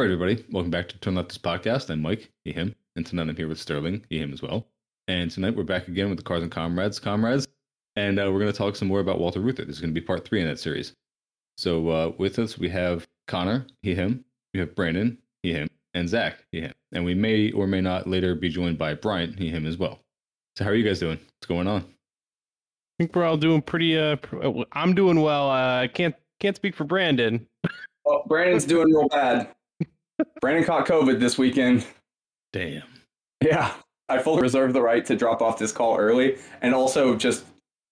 All right, everybody. Welcome back to Turn Left This podcast. I'm Mike, he, him. And tonight I'm here with Sterling, he, him as well. And tonight we're back again with the Cars and Comrades, comrades. And uh, we're going to talk some more about Walter Reuther. This is going to be part three in that series. So uh, with us, we have Connor, he, him. We have Brandon, he, him. And Zach, he, him. And we may or may not later be joined by Bryant, he, him as well. So how are you guys doing? What's going on? I think we're all doing pretty. Uh, pr- uh, I'm doing well. Uh, I can't can't speak for Brandon. Oh, Brandon's doing real bad. Brandon caught COVID this weekend. Damn. Yeah. I fully reserve the right to drop off this call early and also just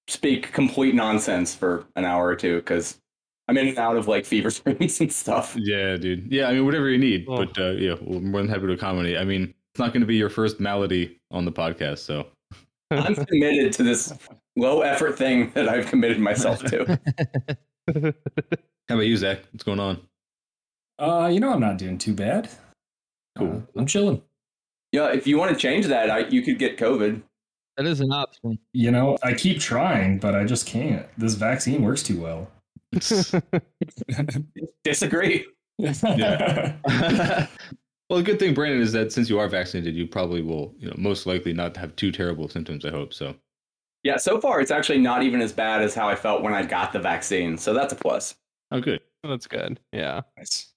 speak complete nonsense for an hour or two because I'm in and out of like fever screams and stuff. Yeah, dude. Yeah, I mean, whatever you need. Oh. But uh, yeah, we're more than happy to accommodate. I mean, it's not going to be your first malady on the podcast, so I'm committed to this low effort thing that I've committed myself to. How about you, Zach? What's going on? Uh, you know, I'm not doing too bad. Cool. Uh, I'm chilling. Yeah, if you want to change that, I, you could get COVID. That is an option. You know, I keep trying, but I just can't. This vaccine works too well. Disagree. Yeah. well, the good thing, Brandon, is that since you are vaccinated, you probably will, you know, most likely not have too terrible symptoms. I hope so. Yeah, so far it's actually not even as bad as how I felt when I got the vaccine. So that's a plus. Oh, good. That's good. Yeah. Nice.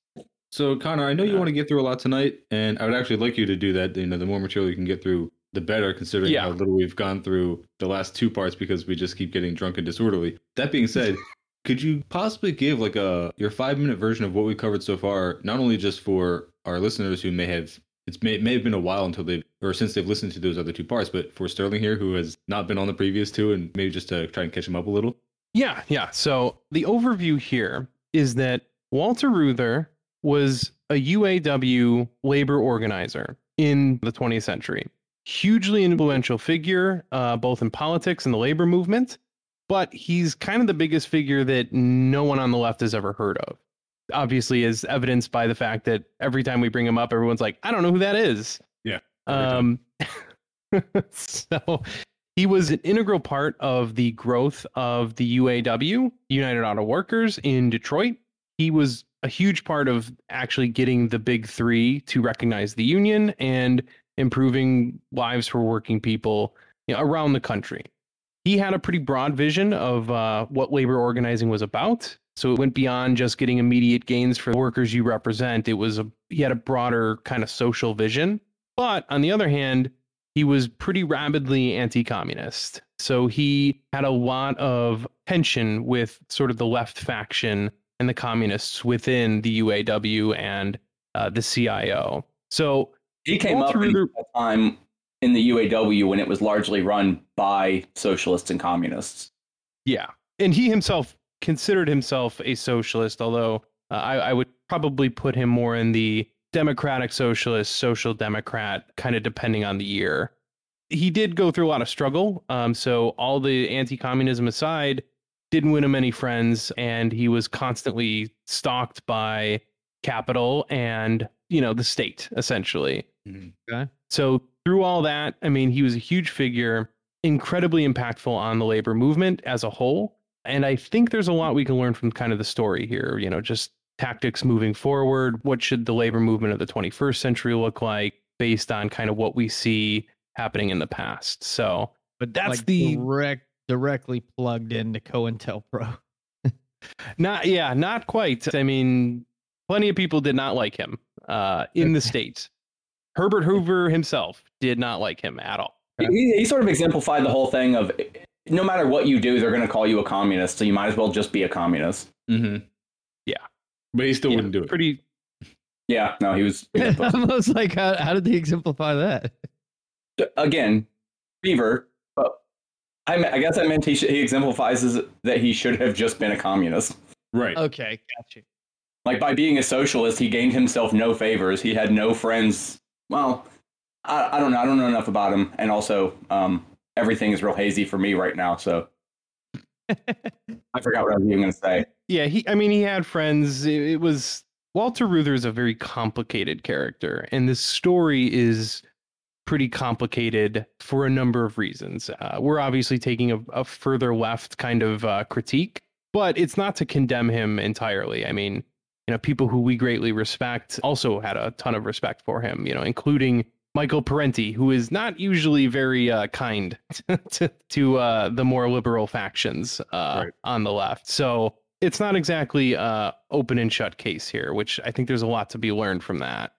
So, Connor, I know you want to get through a lot tonight, and I would actually like you to do that. You know, the more material you can get through, the better, considering Yeah. how little we've gone through the last two parts because we just keep getting drunk and disorderly. That being said, could you possibly give like a your five minute version of what we covered so far, not only just for our listeners who may have it's may, may have been a while until they've or since they've listened to those other two parts, but for Sterling here who has not been on the previous two and maybe just to try and catch him up a little. Yeah. Yeah. So the overview here is that Walter Reuther was a UAW labor organizer in the 20th century. Hugely influential figure, uh, both in politics and the labor movement, but he's kind of the biggest figure that no one on the left has ever heard of. Obviously, is evidenced by the fact that every time we bring him up, everyone's like, I don't know who that is. Yeah, Um, so he was an integral part of the growth of the UAW, United Auto Workers in Detroit. He was a huge part of actually getting the big three to recognize the union and improving lives for working people you know, around the country. He had a pretty broad vision of uh, what labor organizing was about. So it went beyond just getting immediate gains for the workers you represent. It was a he had a broader kind of social vision. But on the other hand, he was pretty rabidly anti-communist. So he had a lot of tension with sort of the left faction and the communists within the UAW and uh, the CIO. So He came up a time in the UAW when it was largely run by socialists and communists. Yeah, and he himself considered himself a socialist, although uh, I, I would probably put him more in the democratic socialist, social democrat, kind of depending on the year. He did go through a lot of struggle. Um, so all the anti-communism aside, didn't win him any friends, and he was constantly stalked by capital and you know the state essentially. Mm-hmm. Okay. So through all that, I mean, he was a huge figure, incredibly impactful on the labor movement as a whole. And I think there's a lot we can learn from kind of the story here, you know, just tactics moving forward. What should the labor movement of the 21st century look like based on kind of what we see happening in the past? So, But That's like the- direct directly plugged into COINTELPRO. not, yeah, not quite. I mean, plenty of people did not like him uh, in the States. Herbert Hoover himself did not like him at all. He, he sort of exemplified the whole thing of no matter what you do, they're going to call you a communist, so you might as well just be a communist. Mm-hmm. Yeah. But he still Yeah, wouldn't do it. Pretty, Yeah, no, he was Almost like how, how did they exemplify that? again fever. But I, I guess I meant he, sh- he exemplifies that he should have just been a communist. right. Okay, got you. Like by being a socialist, he gained himself no favors. He had no friends. Well, I, I don't know. I don't know enough about him, and also um, everything is real hazy for me right now. So I forgot what I was even going to say. Yeah, he. I mean, he had friends. It, it was Walter Reuther is a very complicated character, and this story is pretty complicated for a number of reasons. Uh, we're obviously taking a, a further left kind of uh, critique, but it's not to condemn him entirely. I mean, you know, people who we greatly respect also had a ton of respect for him, you know, including Michael Parenti, who is not usually very uh, kind to, to uh, the more liberal factions uh, Right. on the left. So it's not exactly uh, open and shut case here, which I think there's a lot to be learned from that.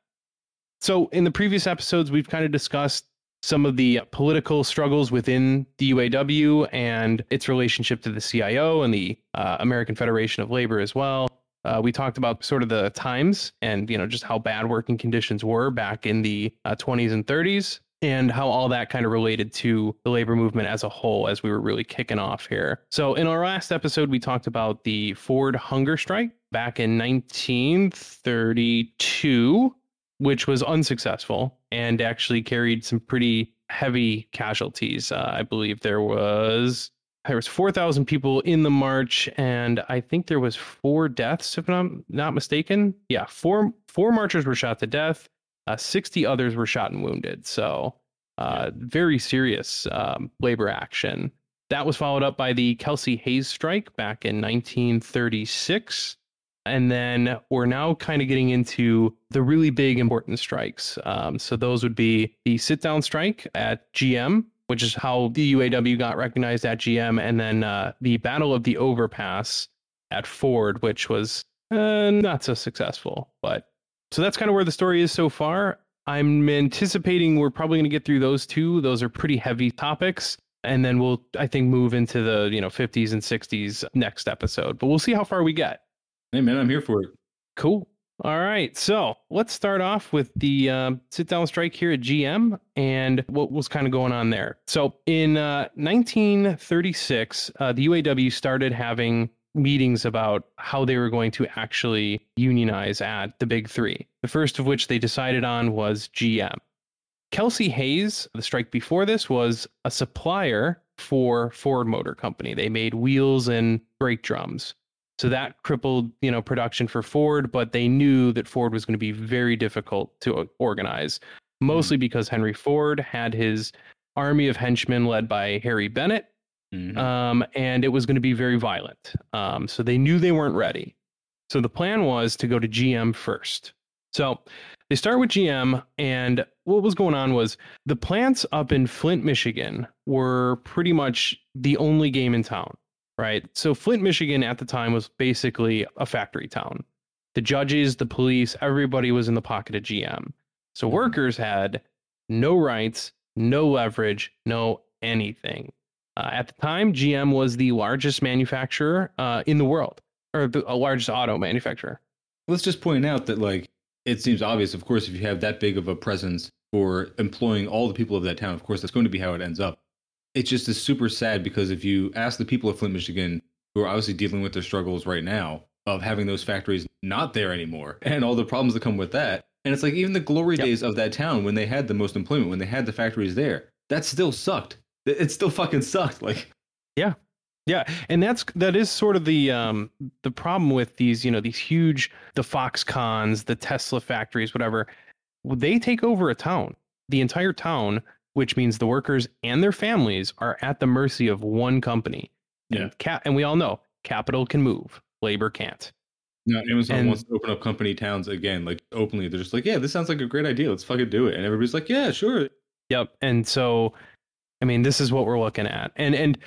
So in the previous episodes, we've kind of discussed some of the political struggles within the UAW and its relationship to the CIO and the uh, American Federation of Labor as well. Uh, we talked about sort of the times and you know just how bad working conditions were back in the uh, 20s and 30s and how all that kind of related to the labor movement as a whole as we were really kicking off here. So in our last episode we talked about the Ford hunger strike back in 1932 which was unsuccessful and actually carried some pretty heavy casualties. Uh, I believe there was there was 4,000 people in the march, and I think there was four deaths, if I'm not mistaken. Yeah, four four marchers were shot to death. Uh, 60 others were shot and wounded. So uh, very serious um, labor action. That was followed up by the Kelsey Hayes strike back in 1936. And then we're now kind of getting into the really big important strikes. Um, so those would be the sit down strike at GM, which is how the UAW got recognized at GM, and then uh, the Battle of the Overpass at Ford, which was uh, not so successful. But so that's kind of where the story is so far. I'm anticipating we're probably going to get through those two. Those are pretty heavy topics. And then we'll, I think, move into the you know 50s and 60s next episode. But we'll see how far we get. Hey man, I'm here for it. Cool. All right. So let's start off with the uh, sit down strike here at GM and what was kind of going on there. So in uh, 1936, uh, the UAW started having meetings about how they were going to actually unionize at the big three. The first of which they decided on was GM. Kelsey Hayes, the strike before this, was a supplier for Ford Motor Company. They made wheels and brake drums. So that crippled, you know, production for Ford, but they knew that Ford was going to be very difficult to organize, mostly because Henry Ford had his army of henchmen led by Harry Bennett, Mhm. um, and it was going to be very violent. Um, so they knew they weren't ready. So the plan was to go to GM first. So they start with GM, and what was going on was the plants up in Flint, Michigan were pretty much the only game in town, right? So Flint, Michigan at the time was basically a factory town. The judges, the police, everybody was in the pocket of GM. So workers had no rights, no leverage, no anything. Uh, at the time, GM was the largest manufacturer uh, in the world, or the uh, largest auto manufacturer. Let's just point out that like it seems obvious, of course, if you have that big of a presence for employing all the people of that town, of course, that's going to be how it ends up. It's just is super sad because if you ask the people of Flint, Michigan, who are obviously dealing with their struggles right now of having those factories not there anymore and all the problems that come with that, and it's like even the glory Yep. days of that town when they had the most employment, when they had the factories there, that still sucked. It it still fucking sucked. Like yeah, Yeah, and that's that is sort of the um the problem with these, you know, these huge the Foxcons, the Tesla factories, whatever. They take over a town, the entire town, which means the workers and their families are at the mercy of one company. Yeah. And, cap- and we all know capital can move, labor can't. No, Amazon And- wants to open up company towns again, like openly. They're just like, yeah, this sounds like a great idea. Let's fucking do it. And everybody's like, yeah, sure. Yep. And so, I mean, this is what we're looking at, and and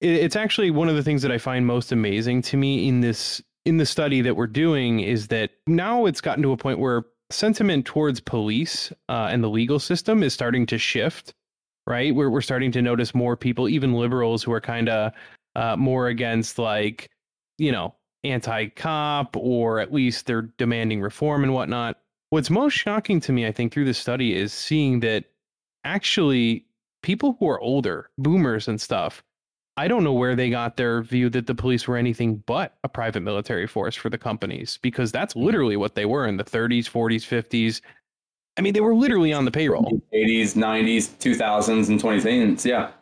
it's actually one of the things that I find most amazing to me in this in the study that we're doing is that now it's gotten to a point where sentiment towards police uh, and the legal system is starting to shift. Right, we're we're starting to notice more people, even liberals, who are kind of uh, more against like, you know, anti-cop or at least they're demanding reform and whatnot. What's most shocking to me, I think, through this study is seeing that actually people who are older, boomers and stuff, I don't know where they got their view that the police were anything but a private military force for the companies because that's literally what they were in the 30s, 40s, 50s. I mean, they were literally on the payroll. 80s, 90s, 2000s, and 2010s. Yeah.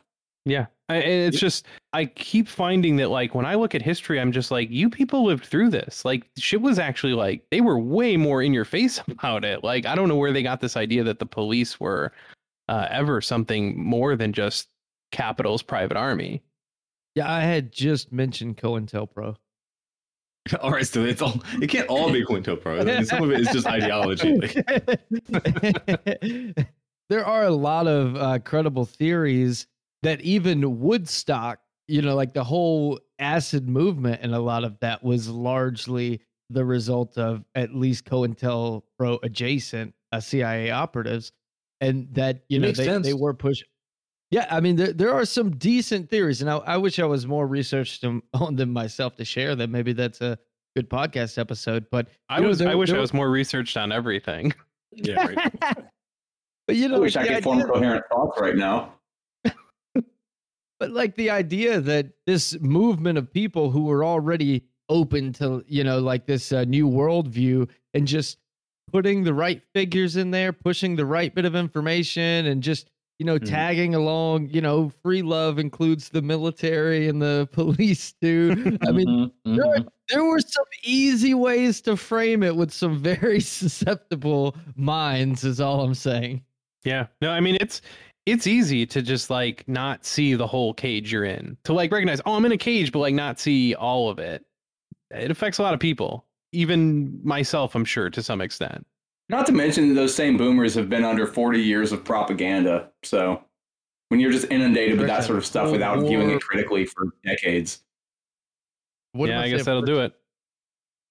Yeah. I, it's just, I keep finding that, like, when I look at history, I'm just like, you people lived through this. Like, shit was actually like, they were way more in your face about it. Like, I don't know where they got this idea that the police were uh, ever something more than just Capital's private army. Yeah, I had just mentioned COINTELPRO. All right, so it's all it can't all be COINTELPRO. I mean, some of it is just ideology. Like, there are a lot of uh, credible theories that even Woodstock, you know, like the whole acid movement and a lot of that was largely the result of at least COINTELPRO adjacent uh, CIA operatives. And that, you It know, they, sense. they were pushed. Yeah, I mean, there, there are some decent theories, and I, I wish I was more researched on them myself to share them. Maybe that's a good podcast episode. But I know, was. there- I wish there I was more researched on everything. yeah, right. but you know, I wish I the could form coherent thoughts right now. but like the idea that this movement of people who were already open to you know like this uh, new worldview and just putting the right figures in there pushing the right bit of information and just you know Mhm. tagging along you know free love includes the military and the police too i mean Mhm, there, mhm. there were some easy ways to frame it with some very susceptible minds is all i'm saying Yeah. No, I mean it's it's easy to just like not see the whole cage you're in. To like recognize, oh, I'm in a cage, but like not see all of it. It affects a lot of people. Even myself, I'm sure, to some extent. Not to mention those same boomers have been under 40 years of propaganda. So when you're just inundated with that sort of stuff Cold without viewing it critically for decades. What yeah, am I guess that'll do it.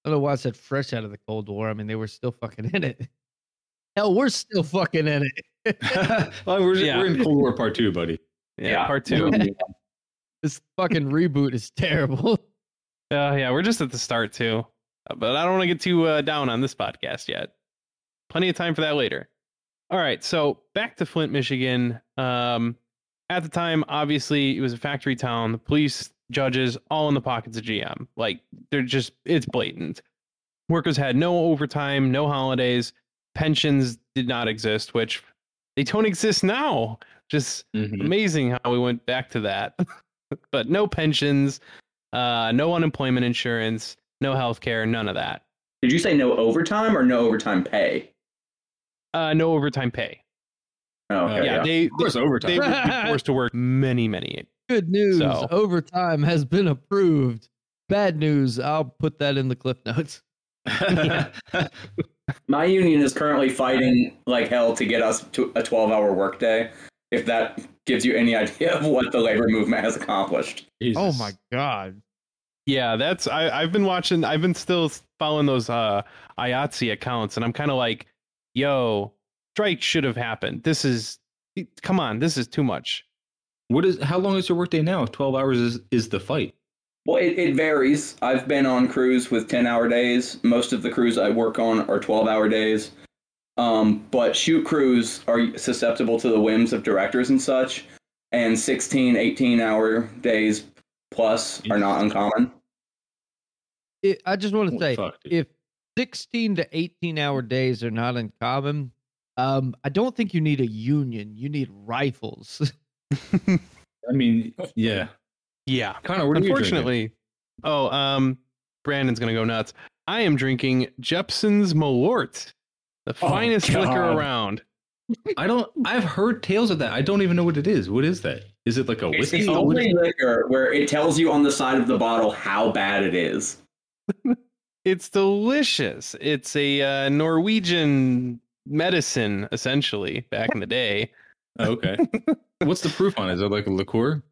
I don't know why I said fresh out of the Cold War. I mean, they were still fucking in it. Hell, we're still fucking in it. well, we're, Yeah. we're in Cold War Part Two, buddy. Yeah, part two. this fucking reboot is terrible. Uh, yeah, we're just at the start too. Uh, But I don't want to get too uh, down on this podcast yet. Plenty of time for that later. All right, so back to Flint, Michigan. Um, at the time, obviously, it was a factory town. The police, judges, all in the pockets of GM. Like they're just, it's blatant. Workers had no overtime, no holidays, pensions did not exist, which they don't exist now. Just Mhm. amazing how we went back to that. but no pensions, uh, no unemployment insurance, no health care, none of that. Did you say no overtime or no overtime pay? Uh, no overtime pay. Oh, okay, yeah, yeah. they Of course, they overtime. would be forced to work many, many. Good news. So- Overtime has been approved. Bad news. I'll put that in the cliff notes. My union is currently fighting like hell to get us to a 12 hour workday. If that gives you any idea of what the labor movement has accomplished. Oh my god. Yeah, that's I, I've been watching. I've been still following those uh, IATSE accounts, and I'm kind of like, yo, strike should have happened. This is, come on, this is too much. What is? How long is your workday now? If Twelve hours is is the fight. Well, it, it varies. I've been on crews with 10 hour days. Most of the crews I work on are 12 hour days. Um, but shoot crews are susceptible to the whims of directors and such. And 16, 18 hour days plus are not uncommon. It, I just want to say fuck, if 16 to 18 hour days are not uncommon, um, I don't think you need a union. You need rifles. I mean, yeah. Yeah, Connor, what are you drinking? Unfortunately, oh, um, Brandon's gonna go nuts. I am drinking Jeppson's Malort, the Oh, finest liquor around. I don't. I've heard tales of that. I don't even know what it is. What is that? Is it like a It's whiskey? the What is- only liquor where it tells you on the side of the bottle how bad it is. It's delicious. It's a uh, Norwegian medicine, essentially, back in the day. Oh, okay. What's the proof on it? Is it like a liqueur?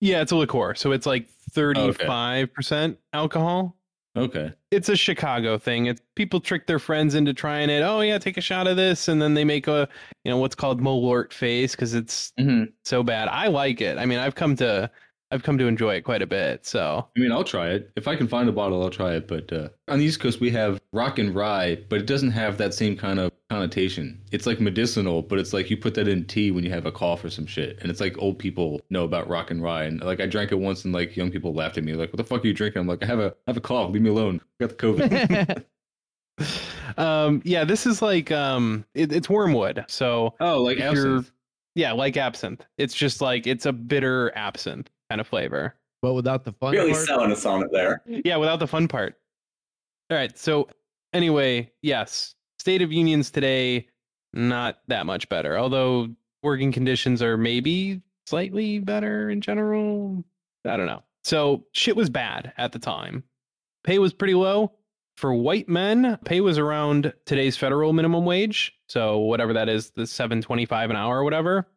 Yeah, it's a liqueur, so it's like thirty-five percent alcohol. Okay. It's a Chicago thing. It's people trick their friends into trying it. Oh yeah, take a shot of this, and then they make a you know what's called Malort face because it's Mm-hmm. so bad. I like it. I mean, I've come to I've come to enjoy it quite a bit. So I mean, I'll try it if I can find a bottle. I'll try it. But uh, on the East Coast, we have rock and rye, but it doesn't have that same kind of connotation. It's like medicinal, but it's like you put that in tea when you have a cough or some shit. And it's like old people know about rock and rye. And like I drank it once, and like young people laughed at me, like, "What the fuck are you drinking?" I'm like, "I have a I have a cough. Leave me alone. I got the COVID." um yeah, this is like um it, it's wormwood. So oh, like absinthe. yeah, like absinthe. It's just like it's a bitter absinthe kind of flavor. but without the fun Really part. selling us on it there. Yeah, without the fun part. All right. So anyway, yes, state of unions today not that much better. Although working conditions are maybe slightly better in general. I don't know. So shit was bad at the time. pay was pretty low. For white men, pay was around today's federal minimum wage. So whatever that is, the 725 an hour or whatever.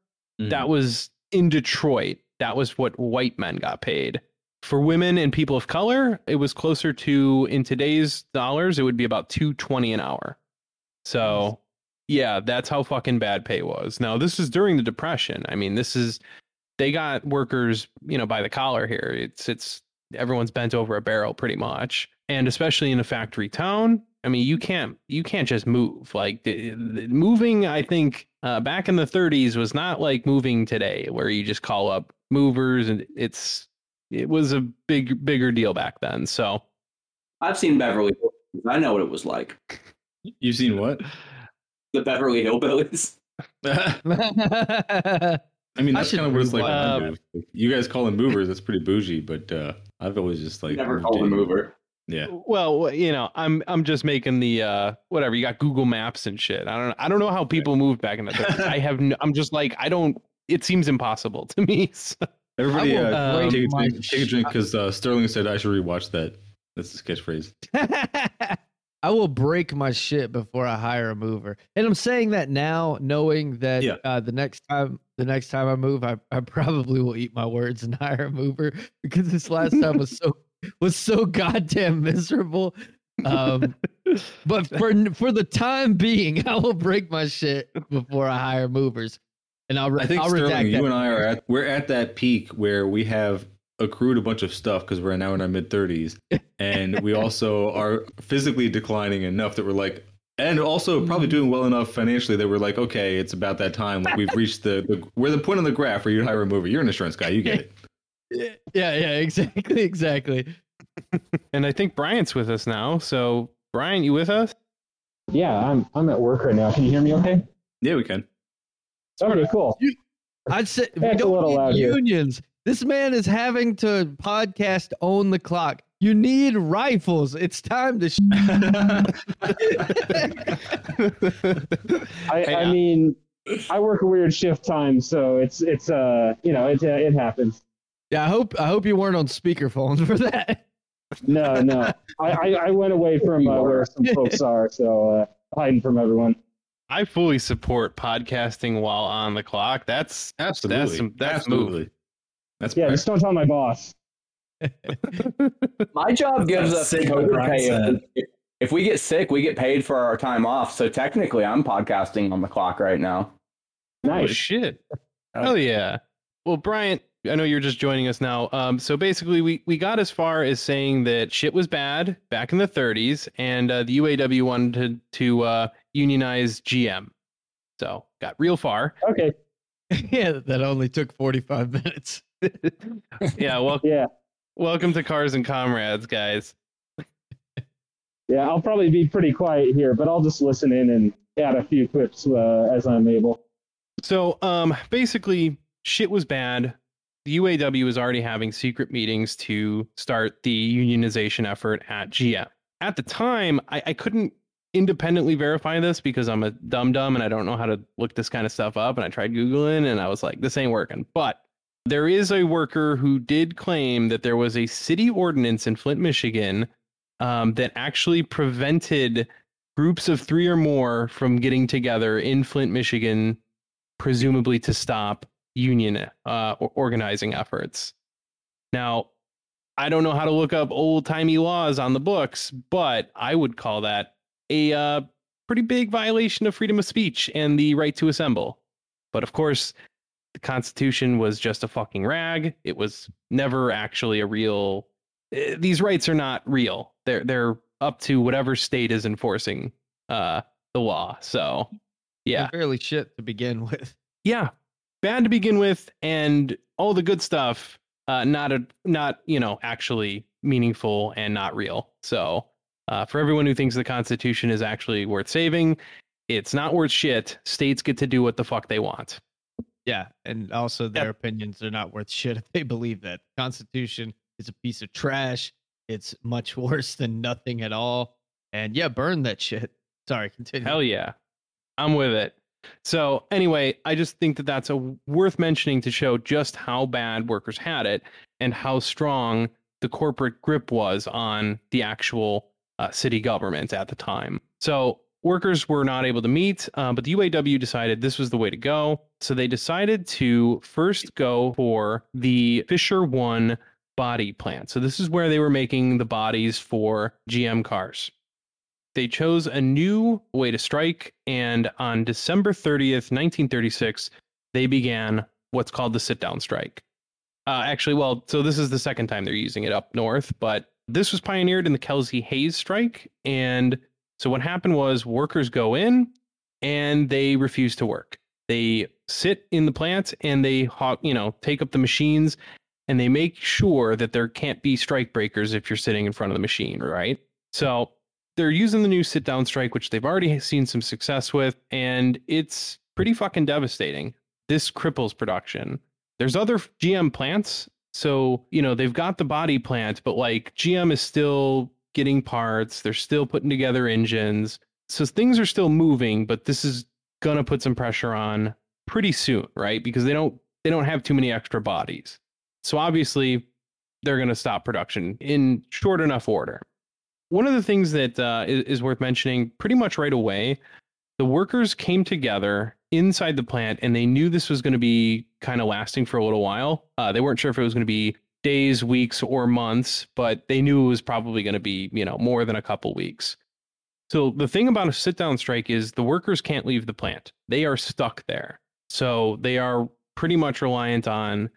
Mhm. That was in Detroit. That was what white men got paid. For women and people of color, it was closer to in today's dollars, it would be about 220 an hour. So, yeah, that's how fucking bad pay was. Now, this is during the depression. I mean, this is they got workers, you know, by the collar here. It's it's everyone's bent over a barrel pretty much. And especially in a factory town, I mean, you can't you can't just move. Like the, the- moving, I think uh, back in the 30s was not like moving today, where you just call up movers, and it's it was a big bigger deal back then. So I've seen Beverly Hills. I know what it was like. You've seen what? The Beverly Hillbillies. I mean, that's should kind of what it's like. rewatch. when I move. you guys call them movers. That's pretty bougie, but uh, I've always just like Never called a mover. Yeah, well, you know, I'm I'm just making the uh whatever. You got Google Maps and shit. I don't I don't know how people moved back in the 30s. I have no, I'm just like I don't. It seems impossible to me. So. everybody, uh, break take, a drink, take a drink because uh, Sterling said I should rewatch that. That's his catchphrase. I will break my shit before I hire a mover. And I'm saying that now, knowing that Yeah. uh, the next time the next time I move, I, I probably will eat my words and hire a mover because this last time was so was so goddamn miserable. Um, but for for the time being, I will break my shit before I hire movers, and I'll re- I think I'll Sterling, redact you that. and I are at we're at that peak where we have accrued a bunch of stuff because we're now in our mid thirties, and we also are physically declining enough that we're like, and also probably mm-hmm. doing well enough financially that we're like, okay, it's about that time. Like we've reached the, the we're the point on the graph where you hire a mover. You're an insurance guy, you get it. Yeah, yeah, exactly, exactly. And I think Brian's with us now. So Brian, you with us? Yeah, I'm I'm at work right now. Can you hear me okay? Yeah, we can. Okay, cool. I'd say we don't need loud here. unions. This man is having to podcast own the clock. You need rifles. It's time to. Sh- I, I uh, mean, I work a weird shift time, so it's it's uh you know it uh, it happens. yeah, I hope I hope you weren't on speakerphone for that. No, no, I, I I went away from uh, where some folks are, so uh, hiding from everyone. I fully support podcasting while on the clock. That's Absolutely. some- that's a move. Absolutely. That's Yeah, yeah, just don't tell my boss. My job gives us sick what COVID Brian pay. If, we- if we get sick, we get paid for our time off. So technically, I'm podcasting on the clock right now. Oh Nice. shit! Oh yeah! Well, Bryant, I know you're just joining us now. Um, so basically, we we got as far as saying that shit was bad back in the 30s, and uh, the UAW wanted to, to uh, unionize GM. So got real far. Okay. yeah, that only took forty five minutes. Yeah. Well, Yeah. welcome to Cars and Comrades, guys. Yeah, I'll probably be pretty quiet here, but I'll just listen in and add a few clips uh, as I'm able. So, um, basically, shit was bad. The UAW was already having secret meetings to start the unionization effort at GM. At the time, I, I couldn't independently verify this because I'm a dumb dumb and I don't know how to look this kind of stuff up. And I tried Googling and I was like, this ain't working. But there is a worker who did claim that there was a city ordinance in Flint, Michigan um, that actually prevented groups of three or more from getting together in Flint, Michigan presumably to stop union uh, organizing efforts. Now, I don't know how to look up old timey laws on the books, but I would call that a uh, pretty big violation of freedom of speech and the right to assemble. But of course, the Constitution was just a fucking rag. It was never actually a real. eh, These rights are not real. They're they're up to whatever state is enforcing uh, the law. So, yeah, fairly shit to begin with. yeah bad to begin with and all the good stuff uh not a not you know actually meaningful and not real so uh for everyone who thinks the constitution is actually worth saving it's not worth shit states get to do what the fuck they want Yeah, and also their Yep. opinions are not worth shit if they believe that. The Constitution is a piece of trash. It's much worse than nothing at all. And yeah, burn that shit. Sorry, continue. hell yeah i'm with it so anyway i just think that that's a worth mentioning to show just how bad workers had it and how strong the corporate grip was on the actual uh, city government at the time. So workers were not able to meet, uh, but the UAW decided this was the way to go. So they decided to first go for the Fisher One body plant. So this is where they were making the bodies for GM cars. They chose a new way to strike, and on December 30th, 1936, they began what's called the sit down strike. Uh, actually, well, so this is the second time they're using it up north, but this was pioneered in the Kelsey Hayes strike. And so what happened was workers go in and they refuse to work. They sit in the plant and they you know, take up the machines and they make sure that there can't be strike breakers if you're sitting in front of the machine, right? So they're using the new sit down strike, which they've already seen some success with, and it's pretty fucking devastating. This cripples production. There's other GM plants. So, you know, they've got the body plant, but like GM is still getting parts, they're still putting together engines. So things are still moving, but this is gonna put some pressure on pretty soon, right? Because they don't they don't have too many extra bodies. So obviously they're gonna stop production in short enough order. One of the things that uh, is, is worth mentioning pretty much right away, the workers came together inside the plant and they knew this was going to be kind of lasting for a little while. Uh, they weren't sure if it was going to be days, weeks, or months, but they knew it was probably going to be, you know, more than a couple weeks. So the thing about a sit down strike is the workers can't leave the plant. They are stuck there. So they are pretty much reliant on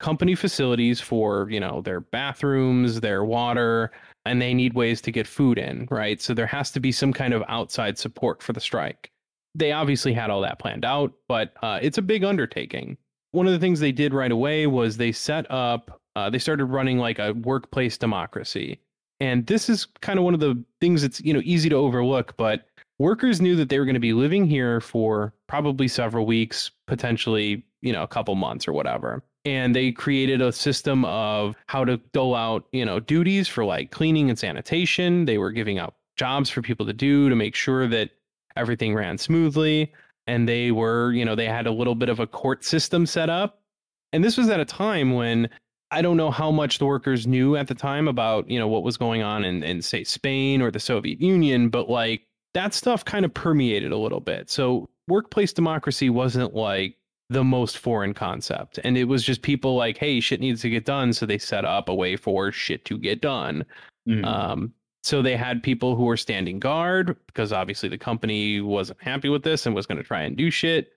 company facilities for, you know, their bathrooms, their water, and they need ways to get food in, right? So there has to be some kind of outside support for the strike. They obviously had all that planned out, but uh, it's a big undertaking. One of the things they did right away was they set up, uh, they started running like a workplace democracy. And this is kind of one of the things that's, you know, easy to overlook, but workers knew that they were going to be living here for probably several weeks, potentially, you know, a couple months or whatever and they created a system of how to dole out you know duties for like cleaning and sanitation they were giving out jobs for people to do to make sure that everything ran smoothly and they were you know they had a little bit of a court system set up and this was at a time when i don't know how much the workers knew at the time about you know what was going on in, in say spain or the soviet union but like that stuff kind of permeated a little bit so workplace democracy wasn't like the most foreign concept. And it was just people like, hey, shit needs to get done. So they set up a way for shit to get done. Mm. Um, so they had people who were standing guard because obviously the company wasn't happy with this and was going to try and do shit.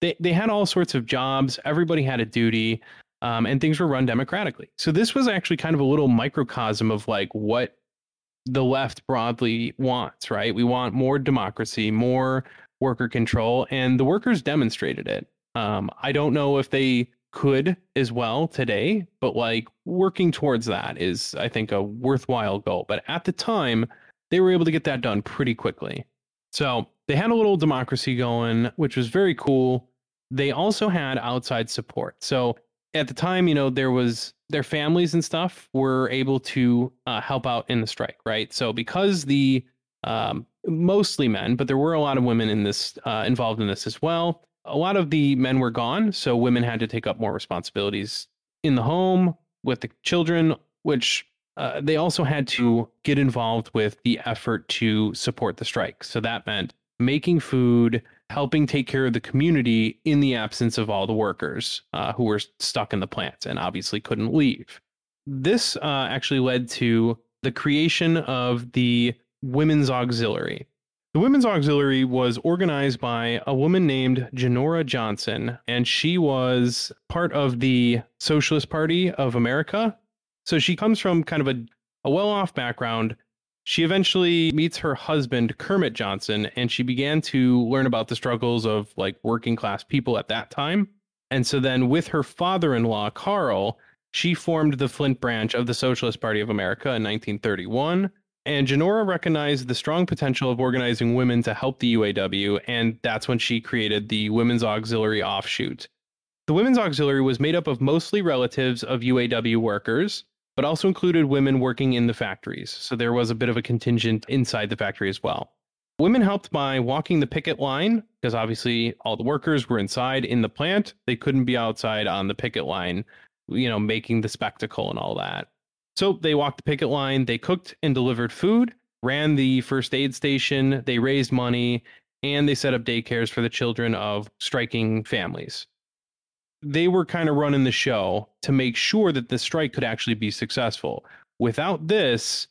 They, they had all sorts of jobs. Everybody had a duty. Um, and things were run democratically. So this was actually kind of a little microcosm of like what the left broadly wants, right? We want more democracy, more worker control, and the workers demonstrated it. Um, I don't know if they could as well today, but like working towards that is, I think, a worthwhile goal. But at the time, they were able to get that done pretty quickly. So they had a little democracy going, which was very cool. They also had outside support. So at the time, you know, there was their families and stuff were able to uh, help out in the strike, right? So because the um, mostly men, but there were a lot of women in this uh, involved in this as well a lot of the men were gone, so women had to take up more responsibilities in the home with the children, which uh, they also had to get involved with the effort to support the strike. So that meant making food, helping take care of the community in the absence of all the workers uh, who were stuck in the plant and obviously couldn't leave. This uh, actually led to the creation of the Women's Auxiliary. The Women's Auxiliary was organized by a woman named Genora Johnson, and she was part of the Socialist Party of America. So she comes from kind of a, a well off background. She eventually meets her husband, Kermit Johnson, and she began to learn about the struggles of like working class people at that time. And so then with her father in law, Carl, she formed the Flint branch of the Socialist Party of America in 1931 and Genora recognized the strong potential of organizing women to help the UAW, and that's when she created the Women's Auxiliary offshoot. The Women's Auxiliary was made up of mostly relatives of UAW workers, but also included women working in the factories. So there was a bit of a contingent inside the factory as well. Women helped by walking the picket line, because obviously all the workers were inside in the plant. They couldn't be outside on the picket line, you know, making the spectacle and all that. So they walked the picket line, they cooked and delivered food, ran the first aid station, they raised money, and they set up daycares for the children of striking families. They were kind of running the show to make sure that the strike could actually be successful. Without this,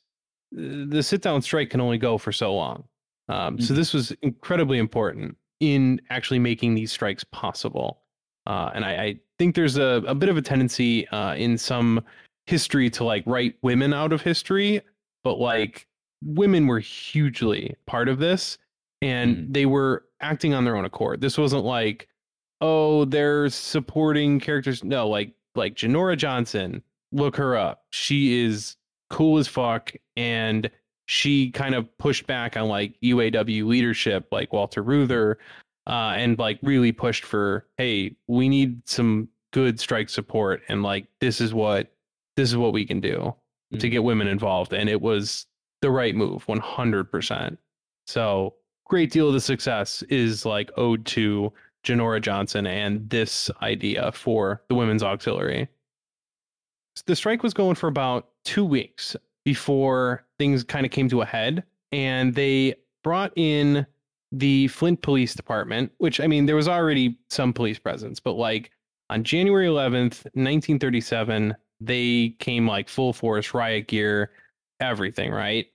the sit down strike can only go for so long. Um, So Mhm. this was incredibly important in actually making these strikes possible. Uh, and I, I think there's a, a bit of a tendency uh, in some history to like write women out of history, but like women were hugely part of this and Mhm. they were acting on their own accord. This wasn't like, oh, they're supporting characters. No, like like Genora Johnson, look her up. She is cool as fuck and she kind of pushed back on like UAW leadership, like Walter Reuther, uh, and like really pushed for, hey, we need some good strike support, and like this is what this is what we can do to Mhm. get women involved, and it was the right move, one hundred percent. So great deal of the success is like owed to Genora Johnson and this idea for the women's auxiliary. The strike was going for about two weeks before things kind of came to a head, and they brought in the Flint Police Department, which I mean, there was already some police presence, but like on January 11th, 1937, they came like full force, riot gear, everything, right?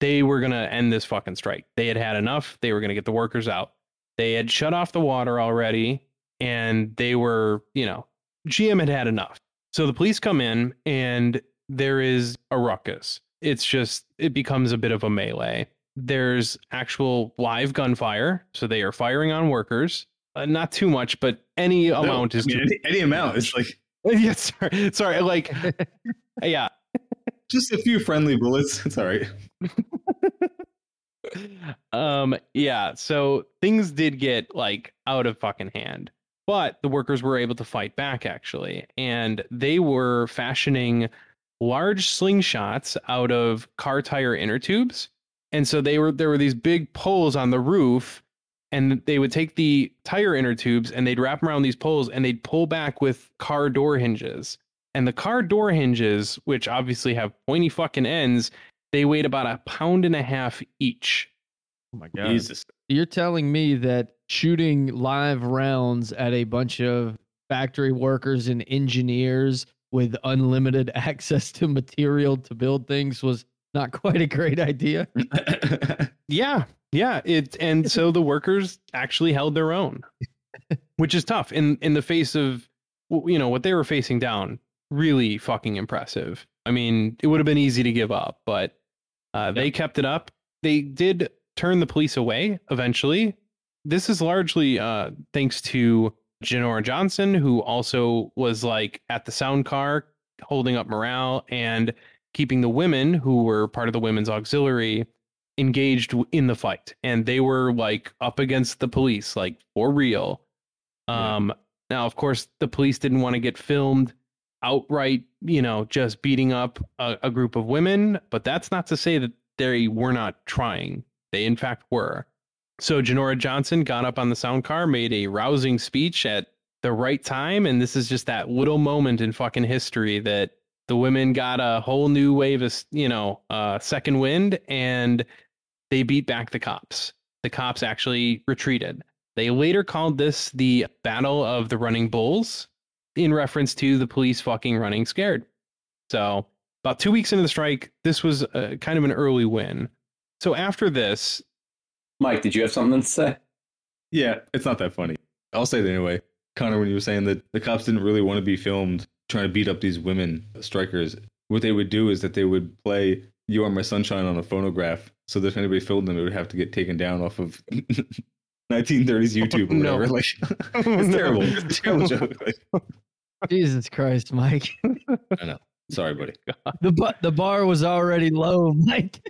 They were going to end this fucking strike. They had had enough. They were going to get the workers out. They had shut off the water already, and they were, you know, GM had had enough. So the police come in, and there is a ruckus. It's just, it becomes a bit of a melee. There's actual live gunfire. So they are firing on workers. Uh, not too much, but any No, amount is I mean, too. any, any amount. It's like yeah, sorry, sorry. Like, yeah, just a few friendly bullets. It's all right. um, yeah. So things did get like out of fucking hand, but the workers were able to fight back actually, and they were fashioning large slingshots out of car tire inner tubes, and so they were there were these big poles on the roof. And they would take the tire inner tubes and they'd wrap 'em around these poles and they'd pull back with car door hinges. And the car door hinges, which obviously have pointy fucking ends, they weighed about a pound and a half each. Oh my god. Jesus. You're telling me that shooting live rounds at a bunch of factory workers and engineers with unlimited access to material to build things was not quite a great idea? Yeah, yeah. It and so the workers actually held their own, which is tough in in the face of you know what they were facing down. Really fucking impressive. I mean, it would have been easy to give up, but uh, they kept it up. They did turn the police away eventually. This is largely uh, thanks to Genora Johnson, who also was like at the sound car holding up morale and keeping the women who were part of the women's auxiliary engaged in the fight and they were like up against the police like for real. Yeah. um now of course the police didn't want to get filmed outright you know just beating up a, a group of women but that's not to say that they were not trying. They in fact were. So genora johnson got up on the sound car made a rousing speech at the right time and this is just that little moment in fucking history that the women got a whole new wave of you know uh second wind and they beat back the cops the cops actually retreated they later called this the battle of the running bulls in reference to the police fucking running scared so about two weeks into the strike this was uh kind of an early win so after this Mike, did you have something to say? Yeah, it's not that funny. I'll say it anyway. Connor, when you were saying that the cops didn't really want to be filmed trying to beat up these women strikers, what they would do is that they would play You Are My Sunshine on a phonograph so that if anybody filmed them, it would have to get taken down off of 1930s YouTube or no. Like, it's oh, terrible. It's a terrible joke. Like, Jesus Christ, Mike. I know. Sorry, buddy. The bu- the bar was already low, Mike.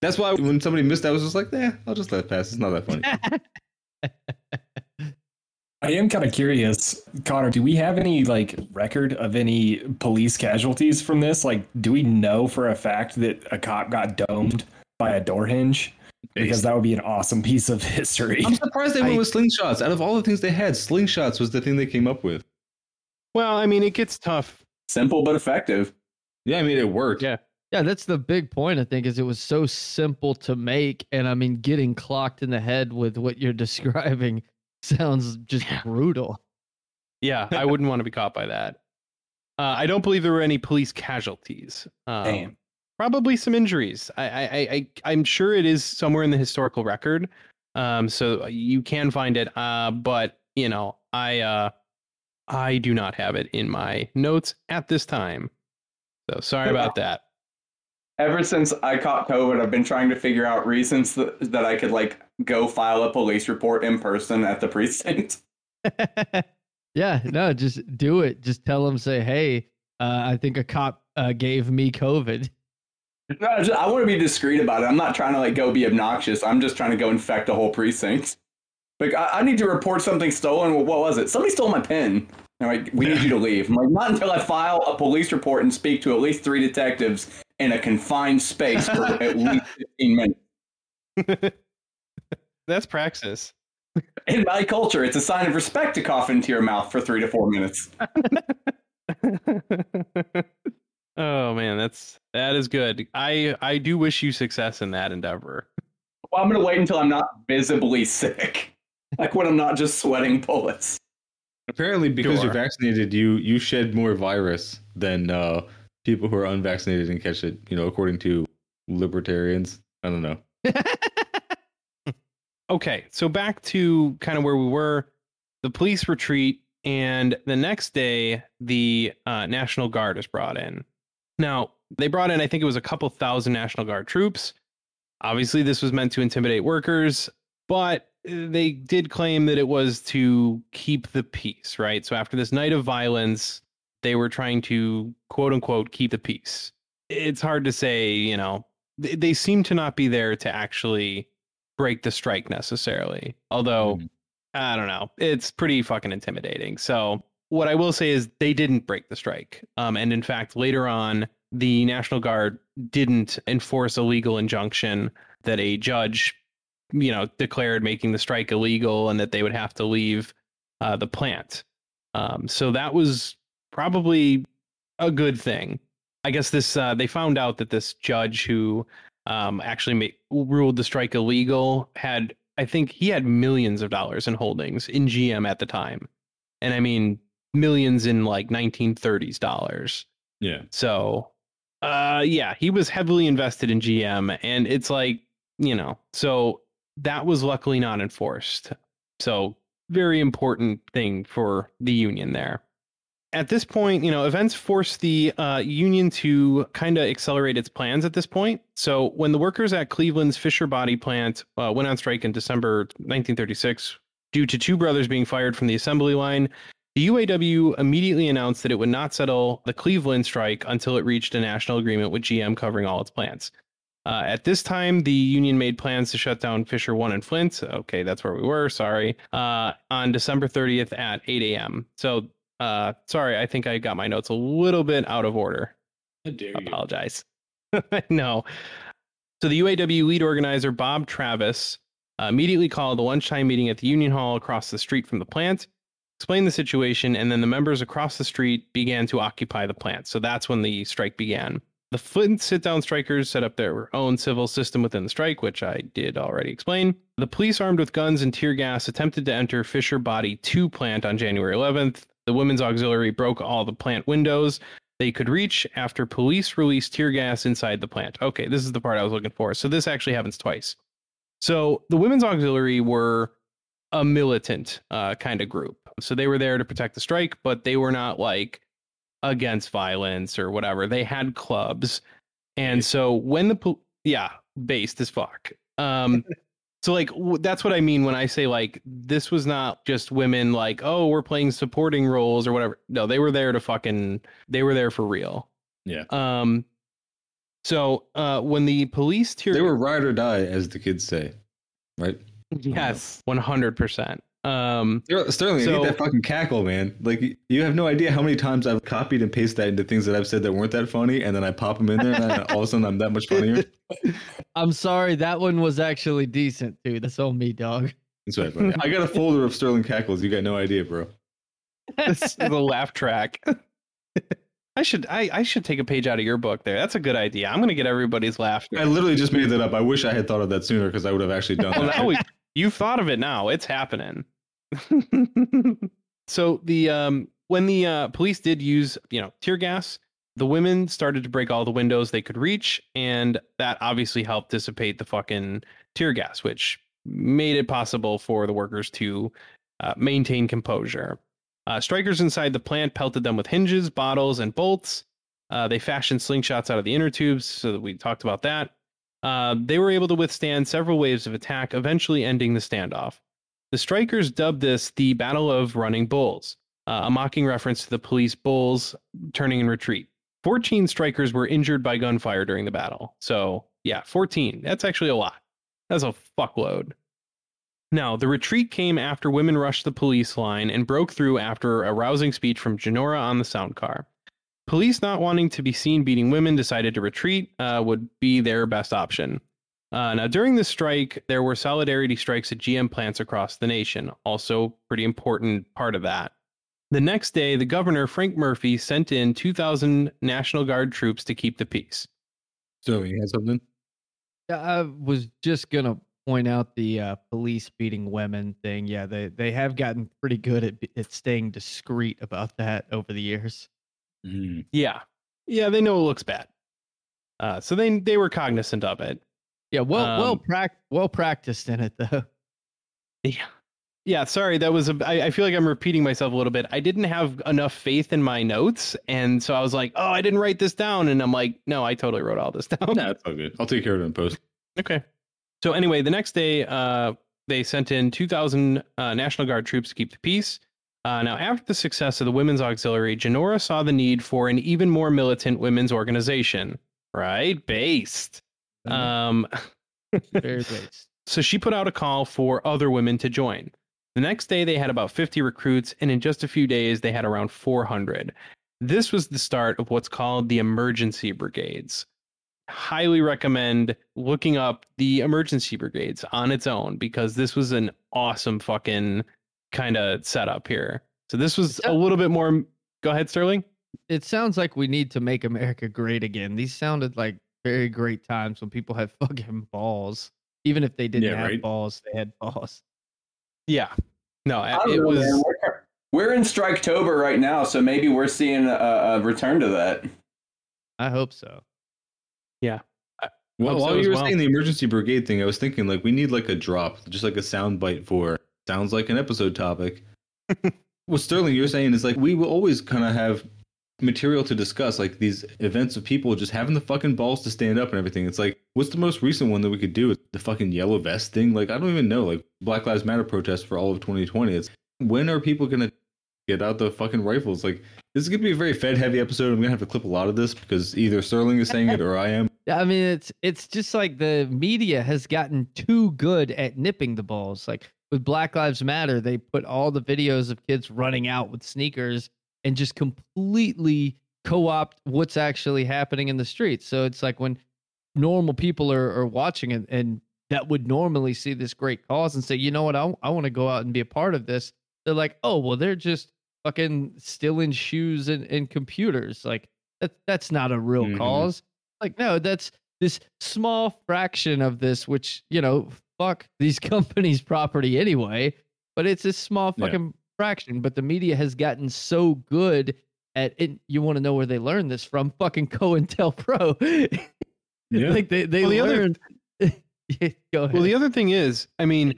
That's why when somebody missed, I was just like, "Yeah, I'll just let it pass. It's not that funny." I am kind of curious, Connor. Do we have any like record of any police casualties from this? Like, do we know for a fact that a cop got domed by a door hinge? Because that would be an awesome piece of history. I'm surprised they went I- with slingshots. Out of all the things they had, slingshots was the thing they came up with. well i mean it gets tough Simple but effective. Yeah, I mean it worked. Yeah. Yeah, that's the big point. I think is it was so simple to make, and I mean, getting clocked in the head with what you're describing sounds just Yeah. brutal. Yeah, I wouldn't want to be caught by that. Uh, I don't believe there were any police casualties. Um, Damn. Probably some injuries. I, I, I, I'm sure it is somewhere in the historical record. Um, so you can find it. Uh, but you know, I, uh, I do not have it in my notes at this time. So sorry about that. Ever since I caught COVID, I've been trying to figure out reasons that, that I could like go file a police report in person at the precinct. yeah, no, just do it. Just tell them, say, hey, uh, I think a cop uh, gave me COVID. No, I, just, I want to be discreet about it. I'm not trying to like go be obnoxious. I'm just trying to go infect a whole precinct. Like I, I need to report something stolen. Well, what was it? Somebody stole my pen. They're like, we need you to leave. I'm like, not until I file a police report and speak to at least three detectives in a confined space for at least 15 minutes. That's praxis. In my culture, it's a sign of respect to cough into your mouth for three to four minutes. oh man, that's that is good. I I do wish you success in that endeavor. Well, I'm going to wait until I'm not visibly sick. Like when I'm not just sweating bullets. Apparently, because you're vaccinated, you you shed more virus than uh, people who are unvaccinated and catch it. You know, according to libertarians. I don't know. Okay, so back to kind of where we were. The police retreat, and the next day, the uh, National Guard is brought in. Now, they brought in, I think it was a couple thousand National Guard troops. Obviously, this was meant to intimidate workers, but uh, they did claim that it was to keep the peace, right? So after this night of violence, they were trying to quote unquote keep the peace. It's hard to say, you know, they, they seem to not be there to actually break the strike necessarily. Although, Mhm. I don't know, it's pretty fucking intimidating. So, what I will say is they didn't break the strike. Um, and in fact, later on, the National Guard didn't enforce a legal injunction that a judge, you know, declared making the strike illegal and that they would have to leave uh, the plant. Um, so that was probably a good thing. I guess this uh, they found out that this judge who um, actually ma- ruled the strike illegal had I think he had millions of dollars in holdings in GM at the time, and I mean millions in like 1930s dollars. Yeah. So, uh, yeah, he was heavily invested in GM, and it's like, you know, so that was luckily not enforced. So, very important thing for the union there. At this point, you know, events forced the uh, union to kind of accelerate its plans at this point. So, when the workers at Cleveland's Fisher Body plant uh, went on strike in December 1936 due to two brothers being fired from the assembly line, the UAW immediately announced that it would not settle the Cleveland strike until it reached a national agreement with GM covering all its plants. Uh, at this time, the union made plans to shut down Fisher 1 and Flint. Okay, that's where we were. Sorry. Uh, on December 30th at 8 a.m. So, uh, sorry, I think I got my notes a little bit out of order. I do. Apologize. no. So the UAW lead organizer, Bob Travis, uh, immediately called a lunchtime meeting at the Union Hall across the street from the plant, explained the situation, and then the members across the street began to occupy the plant. So that's when the strike began. The Flint sit down strikers set up their own civil system within the strike, which I did already explain. The police, armed with guns and tear gas, attempted to enter Fisher Body 2 plant on January 11th. The women's auxiliary broke all the plant windows they could reach after police released tear gas inside the plant. Okay, this is the part I was looking for. So this actually happens twice. So the women's auxiliary were a militant uh, kind of group. So they were there to protect the strike, but they were not like against violence or whatever. They had clubs. And so when the pol- yeah, based as fuck. Um so like w- that's what I mean when I say like this was not just women like oh we're playing supporting roles or whatever. No, they were there to fucking they were there for real. Yeah. Um so uh when the police tear They were ride or die, as the kids say. Right? Yes, 100%. Um Ster- Sterling, I So- need that fucking cackle, man. Like you have no idea how many times I've copied and pasted that into things that I've said that weren't that funny, and then I pop them in there, and all of a sudden I'm that much funnier. I'm sorry, that one was actually decent too. That's on me, dog. That's right, buddy. I got a folder of Sterling cackles. You got no idea, bro. this is the laugh track. I should I, I should take a page out of your book there. That's a good idea. I'm gonna get everybody's laughter. I literally just made that up. I wish I had thought of that sooner because I would have actually done well, that. now we, you've thought of it now. It's happening. so the um when the uh, police did use you know tear gas, the women started to break all the windows they could reach, and that obviously helped dissipate the fucking tear gas, which made it possible for the workers to uh, maintain composure. Uh, strikers inside the plant pelted them with hinges, bottles, and bolts. Uh, they fashioned slingshots out of the inner tubes, so that we talked about that. Uh, they were able to withstand several waves of attack, eventually ending the standoff. The strikers dubbed this the Battle of Running Bulls, uh, a mocking reference to the police bulls turning in retreat. 14 strikers were injured by gunfire during the battle. So, yeah, 14. That's actually a lot. That's a fuckload. Now, the retreat came after women rushed the police line and broke through after a rousing speech from Genora on the sound car. Police not wanting to be seen beating women decided to retreat uh, would be their best option. Uh, now, during the strike, there were solidarity strikes at GM plants across the nation. Also, pretty important part of that. The next day, the governor, Frank Murphy, sent in 2,000 National Guard troops to keep the peace. so you had something? Yeah, I was just gonna point out the uh, police beating women thing. Yeah, they they have gotten pretty good at at staying discreet about that over the years. Mm. Yeah, yeah, they know it looks bad, uh, so they they were cognizant of it. Yeah, well well Um, prac well practiced in it though. Yeah. Yeah, sorry, that was a I, I feel like I'm repeating myself a little bit. I didn't have enough faith in my notes, and so I was like, "Oh, I didn't write this down." And I'm like, "No, I totally wrote all this down." Nah, it's all good. I'll take care of it in post. Okay. So anyway, the next day, uh, they sent in 2,000 uh, National Guard troops to keep the peace. Uh, now, after the success of the Women's Auxiliary, Genora saw the need for an even more militant women's organization. Right, based. Um, Very based. so she put out a call for other women to join. The next day, they had about 50 recruits, and in just a few days, they had around 400. This was the start of what's called the emergency brigades. Highly recommend looking up the emergency brigades on its own because this was an awesome fucking kind of setup here. So, this was a little bit more. Go ahead, Sterling. It sounds like we need to make America great again. These sounded like very great times when people had fucking balls. Even if they didn't Yeah, have right. balls, they had balls. Yeah. No, I it know, was. man. We're, we're in Striketober right now, so maybe we're seeing a, a return to that. I hope so. Well, Hope so while as you were well. saying the emergency brigade thing, I was thinking like we need like a drop, just like a sound bite for sounds like an episode topic. what Sterling you're saying is like we will always kind of have material to discuss, like these events of people just having the fucking balls to stand up and everything. It's like, what's the most recent one that we could do? With the fucking yellow vest thing? Like I don't even know. Like Black Lives Matter protests for all of 2020. It's when are people gonna get out the fucking rifles? Like this is gonna be a very Fed heavy episode. I'm gonna have to clip a lot of this because either Sterling is saying it or I am. Yeah, I mean, it's it's just like the media has gotten too good at nipping the balls. Like with Black Lives Matter, they put all the videos of kids running out with sneakers and just completely co-opt what's actually happening in the streets. So it's like when normal people are, are watching it and that would normally see this great cause and say, you know what, I, I want to go out and be a part of this. They're like, oh, well, they're just fucking stealing shoes and, and computers. Like that, that's not a real Mhm. cause. Like, no, that's this small fraction of this, which, you know, fuck these companies' property anyway, but it's a small Yeah. fucking fraction. But the media has gotten so good at it. You want to know where they learned this from? Fucking COINTELPRO. Yeah. like they, they Well, the other- learned. Go ahead. Well, the other thing is, I mean,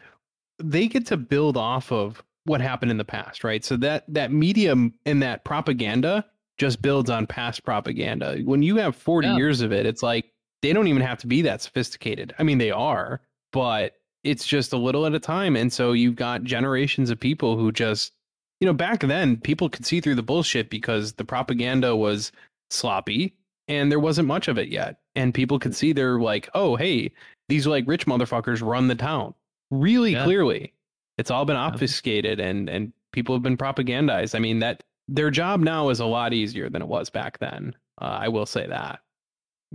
they get to build off of what happened in the past, right? So that that medium and that propaganda just builds on past propaganda. When you have 40 Yeah. years of it, it's like they don't even have to be that sophisticated. I mean, they are, but it's just a little at a time. And so you've got generations of people who just, you know, back then people could see through the bullshit because the propaganda was sloppy and there wasn't much of it yet. And people could see they're like, oh, hey, these like rich motherfuckers run the town really Yeah. clearly. It's all been obfuscated and and people have been propagandized. I mean that their job now is a lot easier than it was back then. Uh, I will say that.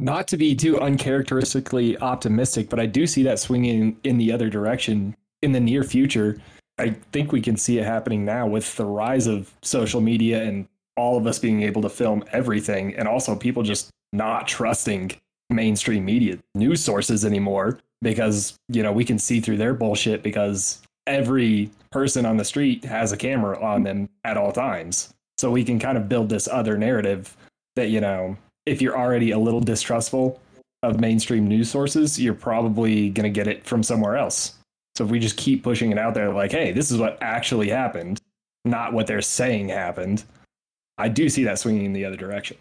Not to be too uncharacteristically optimistic, but I do see that swinging in the other direction in the near future. I think we can see it happening now with the rise of social media and all of us being able to film everything, and also people just not trusting mainstream media news sources anymore because you know we can see through their bullshit because every person on the street has a camera on them at all times. So we can kind of build this other narrative that you know if you're already a little distrustful of mainstream news sources, you're probably going to get it from somewhere else. So if we just keep pushing it out there, like, hey, this is what actually happened, not what they're saying happened, I do see that swinging in the other direction.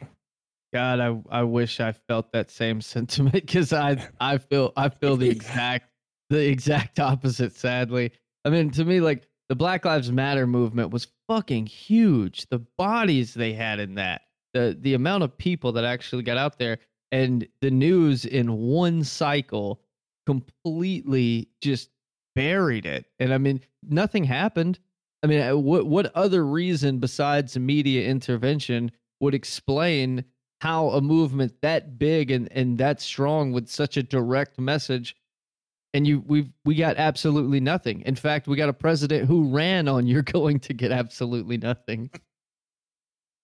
God, I I wish I felt that same sentiment because I I feel I feel the exact the exact opposite. Sadly, I mean, to me, like the Black Lives Matter movement was fucking huge. The bodies they had in that, the the amount of people that actually got out there, and the news in one cycle completely just buried it. And I mean, nothing happened. I mean, uh, what what other reason besides media intervention would explain how a movement that big and and that strong with such a direct message and you we've we got absolutely nothing. In fact, we got a president who ran on you're going to get absolutely nothing.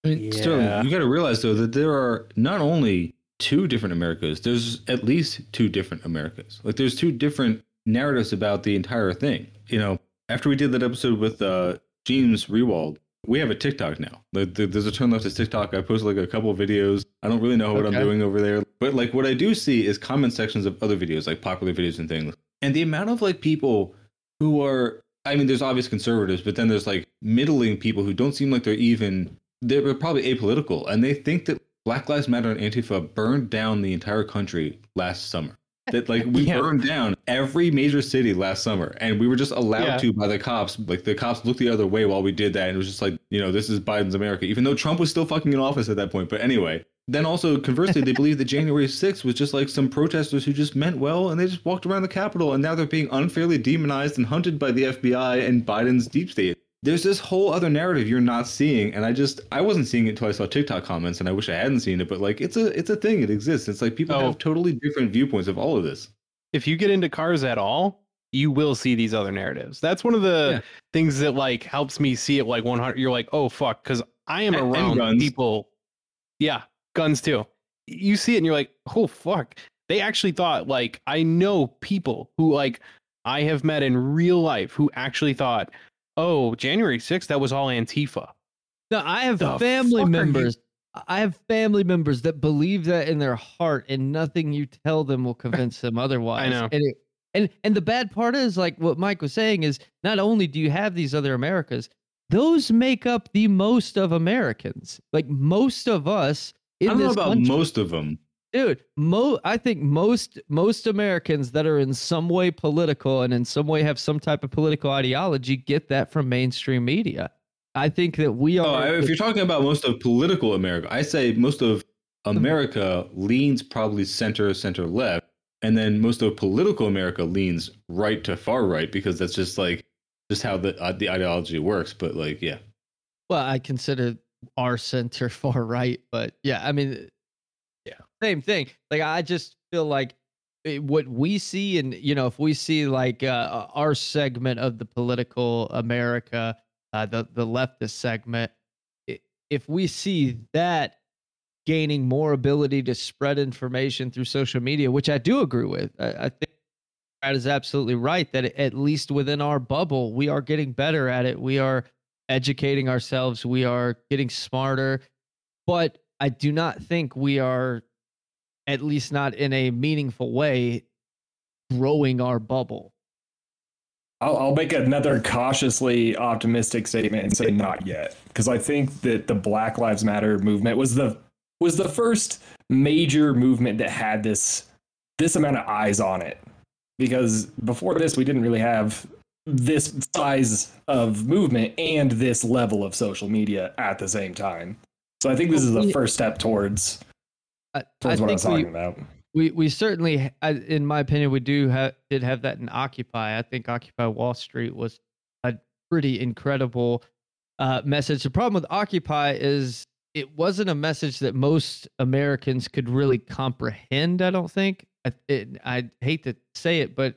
I mean, Sterling, you got to realize though that there are not only two different Americas. There's at least two different Americas. Like there's two different narratives about the entire thing. You know, after we did that episode with uh, James Rewald, we have a TikTok now. Like, There's a turn left to TikTok. I posted like a couple of videos. I don't really know what I'm doing over there, but like what I do see is comment sections of other videos, like popular videos and things. And the amount of like people who are, I mean, there's obvious conservatives, but then there's like middling people who don't seem like they're even, they're probably apolitical, and they think that Black Lives Matter and Antifa burned down the entire country last summer. That like we Yeah. burned down every major city last summer, and we were just allowed Yeah. to by the cops. Like the cops looked the other way while we did that, and it was just like, you know, this is Biden's America, even though Trump was still fucking in office at that point. But anyway, then also conversely, they believe that January 6th was just like some protesters who just meant well, and they just walked around the Capitol, and now they're being unfairly demonized and hunted by the FBI and Biden's deep state. There's this whole other narrative you're not seeing, and I just I wasn't seeing it until I saw TikTok comments, and I wish I hadn't seen it. But like, it's a it's a thing. It exists. It's like people Oh. have totally different viewpoints of all of this. if you get into cars at all, you will see these other narratives. That's one of the Yeah. things that like helps me see it like 100. You're like, oh fuck, because I am And- around people. Yeah, guns too. You see it and you're like, oh fuck. They actually thought like I know people who like I have met in real life who actually thought, oh, January 6th, that was all Antifa. No, I have The family fuck are you- members. I have family members that believe that in their heart, and nothing you tell them will convince them otherwise. I know. And it, and and the bad part is, like what Mike was saying, is not only do you have these other Americas, those make up the most of Americans. Like most of us in I don't know this about country, most of them. Dude. Mo, I think most most Americans that are in some way political and in some way have some type of political ideology get that from mainstream media. I think that we Oh, are. if you're talking about most of political America, I say most of America leans probably center, center left, and then most of political America leans right to far right because that's just like just how the uh, the ideology works. But like, yeah, Well, I consider our center far right, but yeah, I mean. Same thing. Like I just feel like eh, what we see, and you know, if we see like uh, our segment of the political America, uh, the the leftist segment, if we see that gaining more ability to spread information through social media, which I do agree with, I, I think. Brad is absolutely right that at least within our bubble, we are getting better at it. We are educating ourselves. We are getting smarter, but I do not think we are, at least not in a meaningful way, growing our bubble. I'll, I'll make another cautiously optimistic statement and say not yet, because I think that the Black Lives Matter movement was the was the first major movement that had this this amount of eyes on it. Because before this, we didn't really have this size of movement and this level of social media at the same time. So I think this is the first step towards I, I what I was think we, about. we we certainly, in my opinion, we do have did have that in Occupy. I think Occupy Wall Street was a pretty incredible uh, message. The problem with Occupy is it wasn't a message that most Americans could really comprehend. I don't think. I, it, I hate to say it, but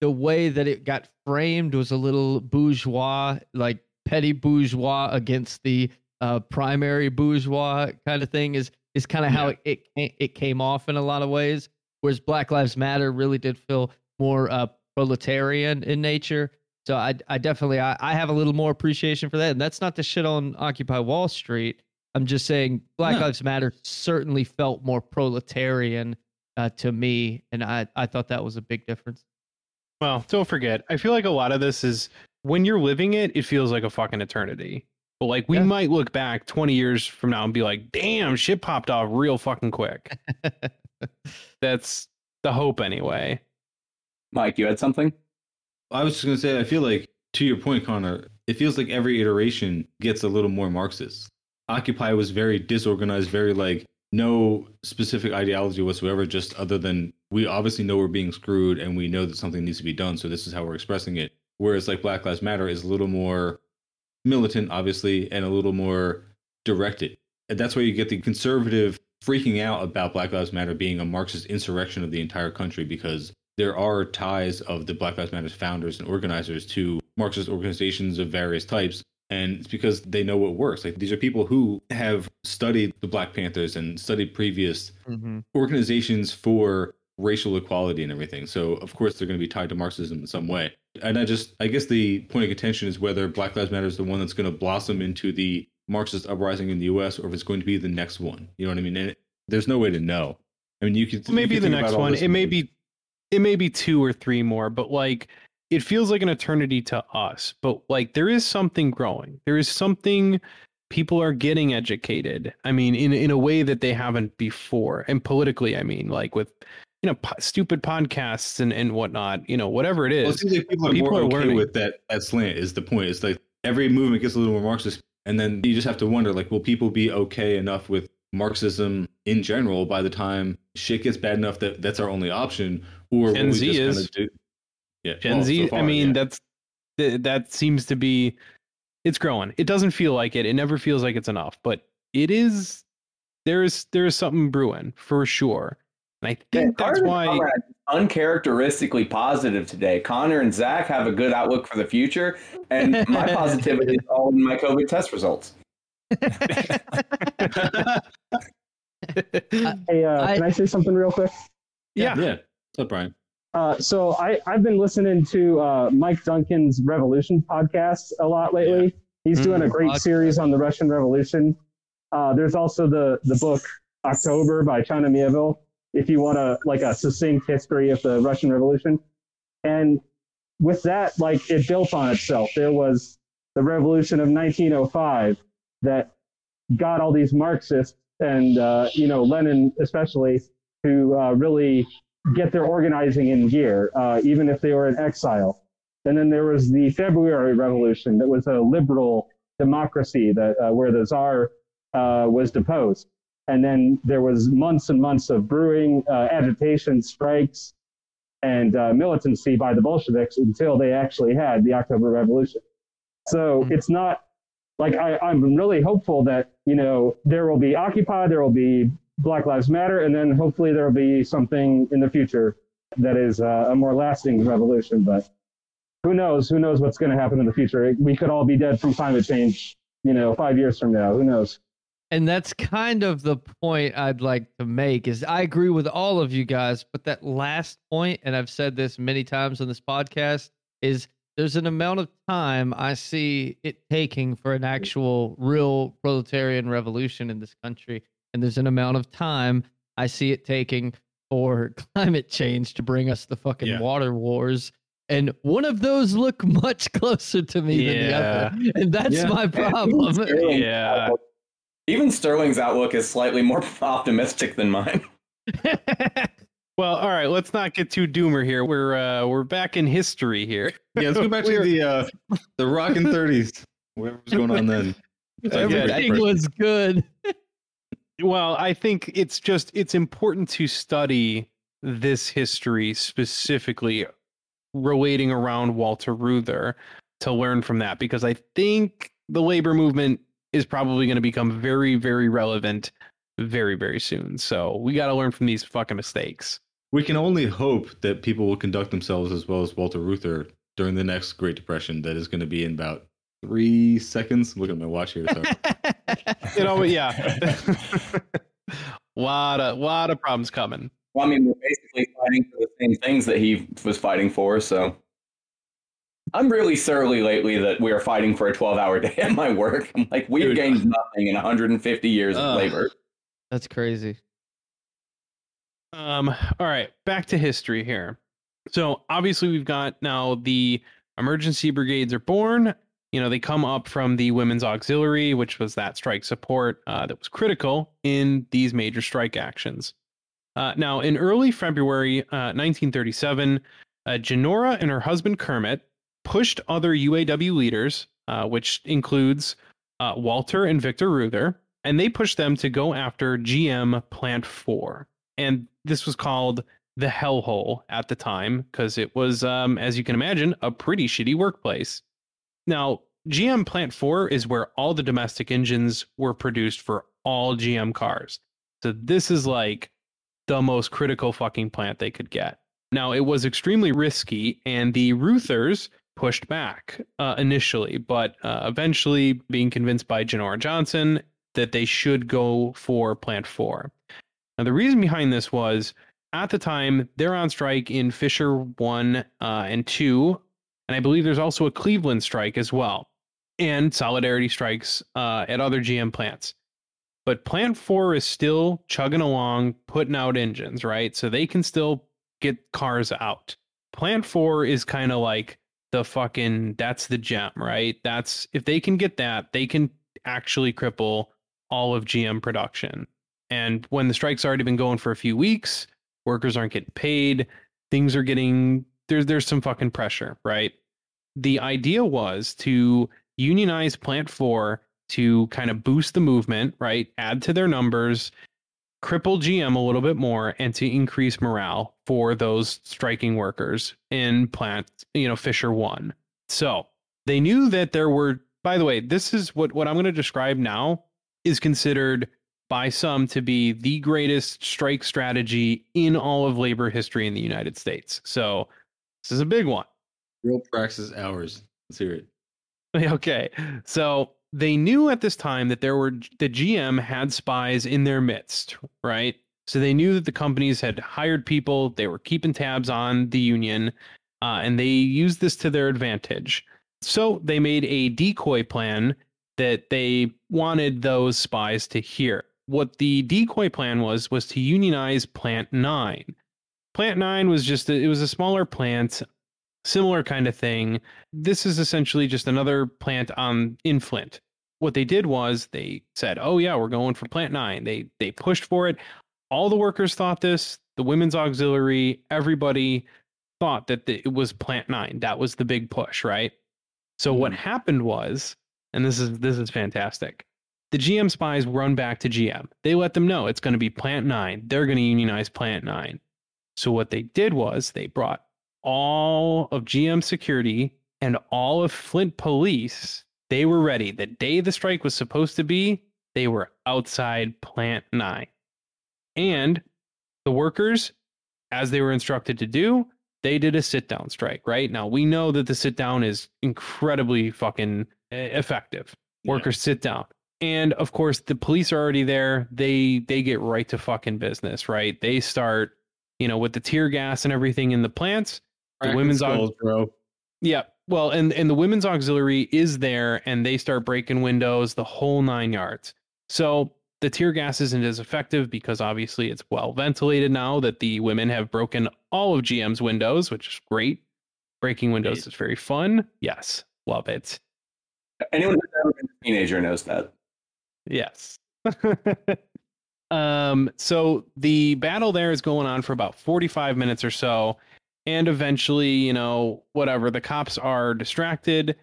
the way that it got framed was a little bourgeois, like petty bourgeois against the uh, primary bourgeois kind of thing is is kind of how Yeah. it, it it came off in a lot of ways. Whereas Black Lives Matter really did feel more uh, proletarian in nature. So I I definitely I, I have a little more appreciation for that. And that's not to shit on Occupy Wall Street. I'm just saying Black No. Lives Matter certainly felt more proletarian uh, to me, and I I thought that was a big difference. Well, don't forget. I feel like a lot of this is when you're living it, it feels like a fucking eternity. But like we Yeah. might look back 20 years from now and be like, "Damn, shit popped off real fucking quick." That's the hope anyway. Mike, you had something? I was just gonna say, I feel like to your point, Connor, it feels like every iteration gets a little more Marxist. Occupy was very disorganized, very like no specific ideology whatsoever, just other than we obviously know we're being screwed and we know that something needs to be done, so this is how we're expressing it. Whereas like Black Lives Matter is a little more militant, obviously, and a little more directed. And that's where you get the conservative freaking out about Black Lives Matter being a Marxist insurrection of the entire country because there are ties of the Black Lives Matter founders and organizers to Marxist organizations of various types. And it's because they know what works. Like these are people who have studied the Black Panthers and studied previous Mm-hmm. organizations for racial equality and everything. So of course they're going to be tied to Marxism in some way. And I just I guess the point of contention is whether Black Lives Matter is the one that's going to blossom into the Marxist uprising in the U.S. or if it's going to be the next one. You know what I mean? And it, there's no way to know. I mean, you could maybe the next one it may be it may be two or three more but like it feels like an eternity to us but like there is something growing there is something people are getting educated i mean in in a way that they haven't before and politically i mean like with you know po- stupid podcasts and and whatnot you know whatever it Well, it is seems like people are people more are okay learning. with that that slant. Is the point? It's like every movement gets a little more Marxist, and then you just have to wonder, like, will people be okay enough with Marxism in general by the time shit gets bad enough that that's our only option, or Gen will we Z just is. do? Yeah, gen well, so z i far, mean yeah. that's that seems to be it's growing it doesn't feel like it it never feels like it's enough but it is there is there is something brewing for sure i think that's why and Conrad are uncharacteristically positive today. Connor and Zach have a good outlook for the future, and my positivity is all in my COVID test results. Hey, uh, I- can I say something real quick? yeah yeah. What's up, Brian? Uh, so I, I've been listening to uh, Mike Duncan's Revolution podcast a lot lately. He's doing a Mm, great series on the Russian Revolution. Uh, there's also the the book October by China Mieville. If you want a like a succinct history of the Russian Revolution, and with that, like it built on itself. There was the Revolution of 1905 that got all these Marxists and uh, you know Lenin especially to uh, really get their organizing in gear, uh, even if they were in exile. And then there was the February Revolution that was a liberal democracy that uh, where the czar uh, was deposed. And then there was months and months of brewing, uh, agitation, strikes, and uh, militancy by the Bolsheviks until they actually had the October Revolution. So Mhm. it's not like I, I'm really hopeful that you know there will be Occupy, there will be Black Lives Matter, and then hopefully there will be something in the future that is uh, a more lasting revolution. But who knows? Who knows what's going to happen in the future? We could all be dead from climate change, you know, five years from now. Who knows? And that's kind of the point I'd like to make is I agree with all of you guys, but that last point, and I've said this many times on this podcast, is there's an amount of time I see it taking for an actual real proletarian revolution in this country. And there's an amount of time I see it taking for climate change to bring us the fucking Yeah. water wars. And one of those look much closer to me than the other. And that's Yeah. my problem. Yeah. Outlook- Even Sterling's outlook is slightly more optimistic than mine. well all right let's not get too doomer here we're uh we're back in history here Yeah, let's go back to We're- the uh, the rockin' thirties. Whatever was going on then. Everything was good. Well, I think it's just it's important to study this history specifically relating around Walter Reuther to learn from that because I think the labor movement is probably going to become very very relevant very very soon. So, we got to learn from these fucking mistakes. We can only hope that people will conduct themselves as well as Walter Reuther during the next Great Depression that is going to be in about three seconds. Look at my watch here. Sorry. you know, yeah. lot of lot of problems coming. Well, I mean, we're basically fighting for the same things that he was fighting for. So I'm really surly lately that we are fighting for a 12 hour day at my work. I'm like, we've Dude. gained nothing in 150 years of labor. That's crazy. Um, all right, back to history here. So obviously we've got now the emergency brigades are born. You know, they come up from the women's auxiliary, which was that strike support uh, that was critical in these major strike actions. Uh, now, in early February uh, 1937, uh, Genora and her husband Kermit pushed other UAW leaders, uh, which includes uh, Walter and Victor Reuther, and they pushed them to go after GM Plant 4 and this was called the hellhole at the time because it was um, as you can imagine a pretty shitty workplace. Now gm plant 4 is where all the domestic engines were produced for all gm cars. So this is like the most critical fucking plant they could get. Now it was extremely risky and the reuthers pushed back uh, initially but uh, eventually being convinced by genora johnson that they should go for plant 4 now, the reason behind this was at the time they're on strike in Fisher 1 uh, and 2. And I believe there's also a Cleveland strike as well, and solidarity strikes uh, at other GM plants. But Plant 4 is still chugging along, putting out engines, right? So they can still get cars out. Plant 4 is kind of like the fucking, that's the gem, right? That's, if they can get that, they can actually cripple all of GM production. And when the strike's already been going for a few weeks, workers aren't getting paid, things are getting there's there's some fucking pressure, right? The idea was to unionize Plant 4 to kind of boost the movement, right? Add to their numbers, cripple GM a little bit more and to increase morale for those striking workers in plant, you know, Fisher 1. So, they knew that there were by the way, this is what what I'm going to describe now is considered by some to be the greatest strike strategy in all of labor history in the United States. So this is a big one. Real praxis hours. Let's hear it. Okay. So they knew at this time that there were the GM had spies in their midst, right? So they knew that the companies had hired people, they were keeping tabs on the union, uh, and they used this to their advantage. So they made a decoy plan that they wanted those spies to hear. What the decoy plan was was to unionize Plant 9. Plant 9 was just a, it was a smaller plant, similar kind of thing. This is essentially just another plant on in Flint. What they did was they said, "Oh yeah, we're going for Plant 9." They they pushed for it. All the workers thought this, the women's auxiliary, everybody thought that the, it was Plant 9. That was the big push, right? So what mm-hmm. happened was, and this is this is fantastic. The GM spies run back to GM. They let them know it's going to be Plant 9. They're going to unionize Plant 9. So what they did was they brought all of GM security and all of Flint police. They were ready. The day the strike was supposed to be, they were outside Plant 9. And the workers, as they were instructed to do, they did a sit down strike, right? Now we know that the sit down is incredibly fucking effective. Workers sit down. And of course, the police are already there. They they get right to fucking business, right? They start, you know, with the tear gas and everything in the plants. The Cracking women's aux- bro. yeah. Well, and and the women's auxiliary is there, and they start breaking windows, the whole nine yards. So the tear gas isn't as effective because obviously it's well ventilated now that the women have broken all of GM's windows, which is great. Breaking windows Great. is very fun. Yes, love it. Anyone who's ever been a teenager knows that. Yes. um, so the battle there is going on for about 45 minutes or so. And eventually, you know, whatever, the cops are distracted.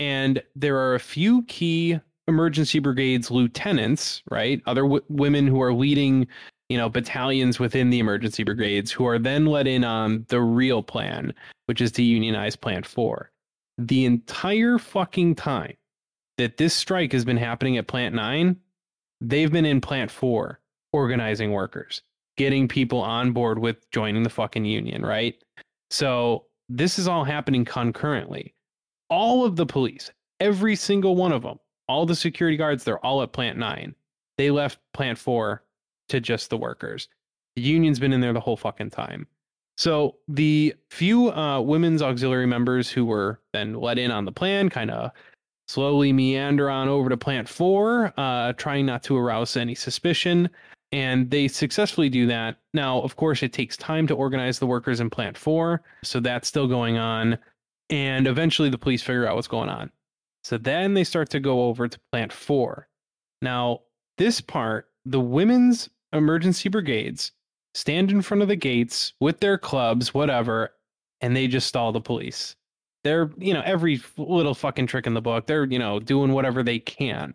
And there are a few key emergency brigades lieutenants, right? Other w- women who are leading, you know, battalions within the emergency brigades who are then let in on the real plan, which is to unionize Plant 4. The entire fucking time that this strike has been happening at Plant 9, they've been in Plant 4 organizing workers, getting people on board with joining the fucking union, right? So this is all happening concurrently. All of the police, every single one of them, all the security guards, they're all at plant nine. They left plant four to just the workers. The union's been in there the whole fucking time. So the few uh, women's auxiliary members who were then let in on the plan kind of slowly meander on over to plant four, uh, trying not to arouse any suspicion. And they successfully do that. Now, of course, it takes time to organize the workers in plant four. So that's still going on. And eventually the police figure out what's going on. So then they start to go over to plant four. Now, this part, the women's emergency brigades stand in front of the gates with their clubs, whatever, and they just stall the police. They're, you know, every little fucking trick in the book. They're, you know, doing whatever they can.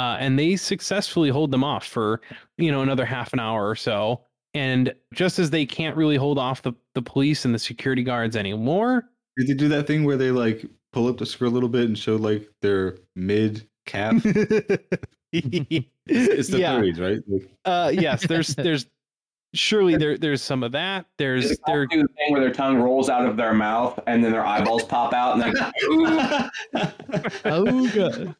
Uh, and they successfully hold them off for, you know, another half an hour or so. And just as they can't really hold off the, the police and the security guards anymore, Did they do that thing where they like pull up the skirt a little bit and show like their mid calf? it's the yeah. 30s, right? Like, Uh, yes, there's there's surely there there's some of that. There's They there do the thing where their tongue rolls out of their mouth and then their eyeballs pop out and they then Oh, good.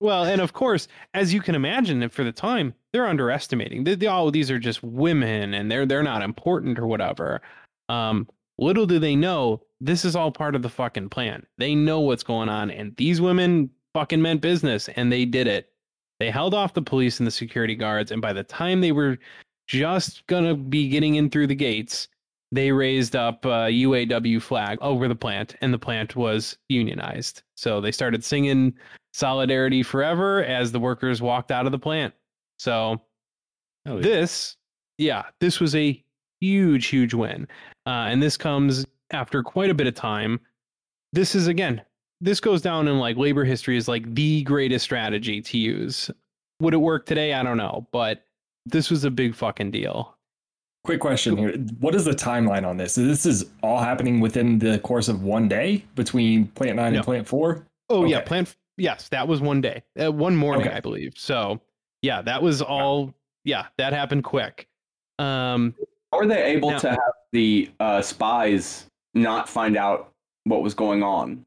Well, and of course, as you can imagine, for the time, they're underestimating. They, they, all these are just women, and they're they're not important or whatever. Um, little do they know, this is all part of the fucking plan. They know what's going on, and these women fucking meant business, and they did it. They held off the police and the security guards, and by the time they were just gonna be getting in through the gates, they raised up a UAW flag over the plant, and the plant was unionized. So they started singing "Solidarity Forever" as the workers walked out of the plant. So yeah. this, yeah, this was a huge, huge win, uh, and this comes after quite a bit of time. This is again, this goes down in like labor history as like the greatest strategy to use. Would it work today? I don't know, but this was a big fucking deal. Quick question here. What is the timeline on this? This is all happening within the course of one day between plant nine No. and plant four? Oh yeah, plant. Yes, that was one day, uh, one morning, Okay. I believe. So yeah, that was all. Yeah, that happened quick. Um, How were they able Now- to have the uh, spies not find out what was going on?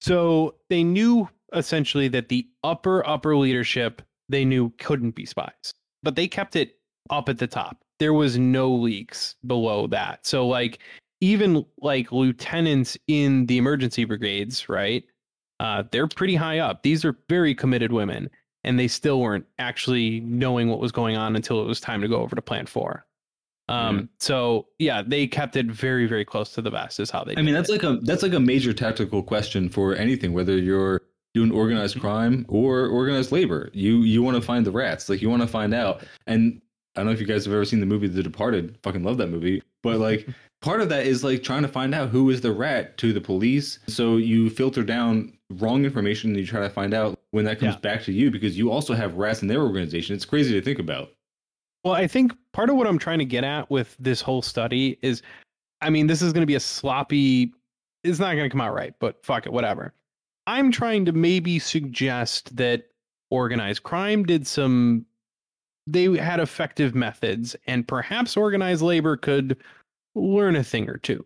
So they knew essentially that the upper upper leadership they knew couldn't be spies, but they kept it up at the top. There was no leaks below that. So like even like lieutenants in the emergency brigades, right? Uh, they're pretty high up. These are very committed women, and they still weren't actually knowing what was going on until it was time to go over to Plant Four. Um, so yeah, they kept it very, very close to the vest. Is how they. I mean, that's it. like a that's like a major tactical question for anything, whether you're doing organized crime or organized labor. You you want to find the rats, like you want to find out. And I don't know if you guys have ever seen the movie The Departed. Fucking love that movie. But like part of that is like trying to find out who is the rat to the police. So you filter down wrong information and you try to find out when that comes Yeah. back to you because you also have rats in their organization. It's crazy to think about. Well, I think part of what I'm trying to get at with this whole study is, I mean, this is going to be a sloppy. It's not going to come out right, but fuck it, whatever. I'm trying to maybe suggest that organized crime did some. They had effective methods, and perhaps organized labor could learn a thing or two.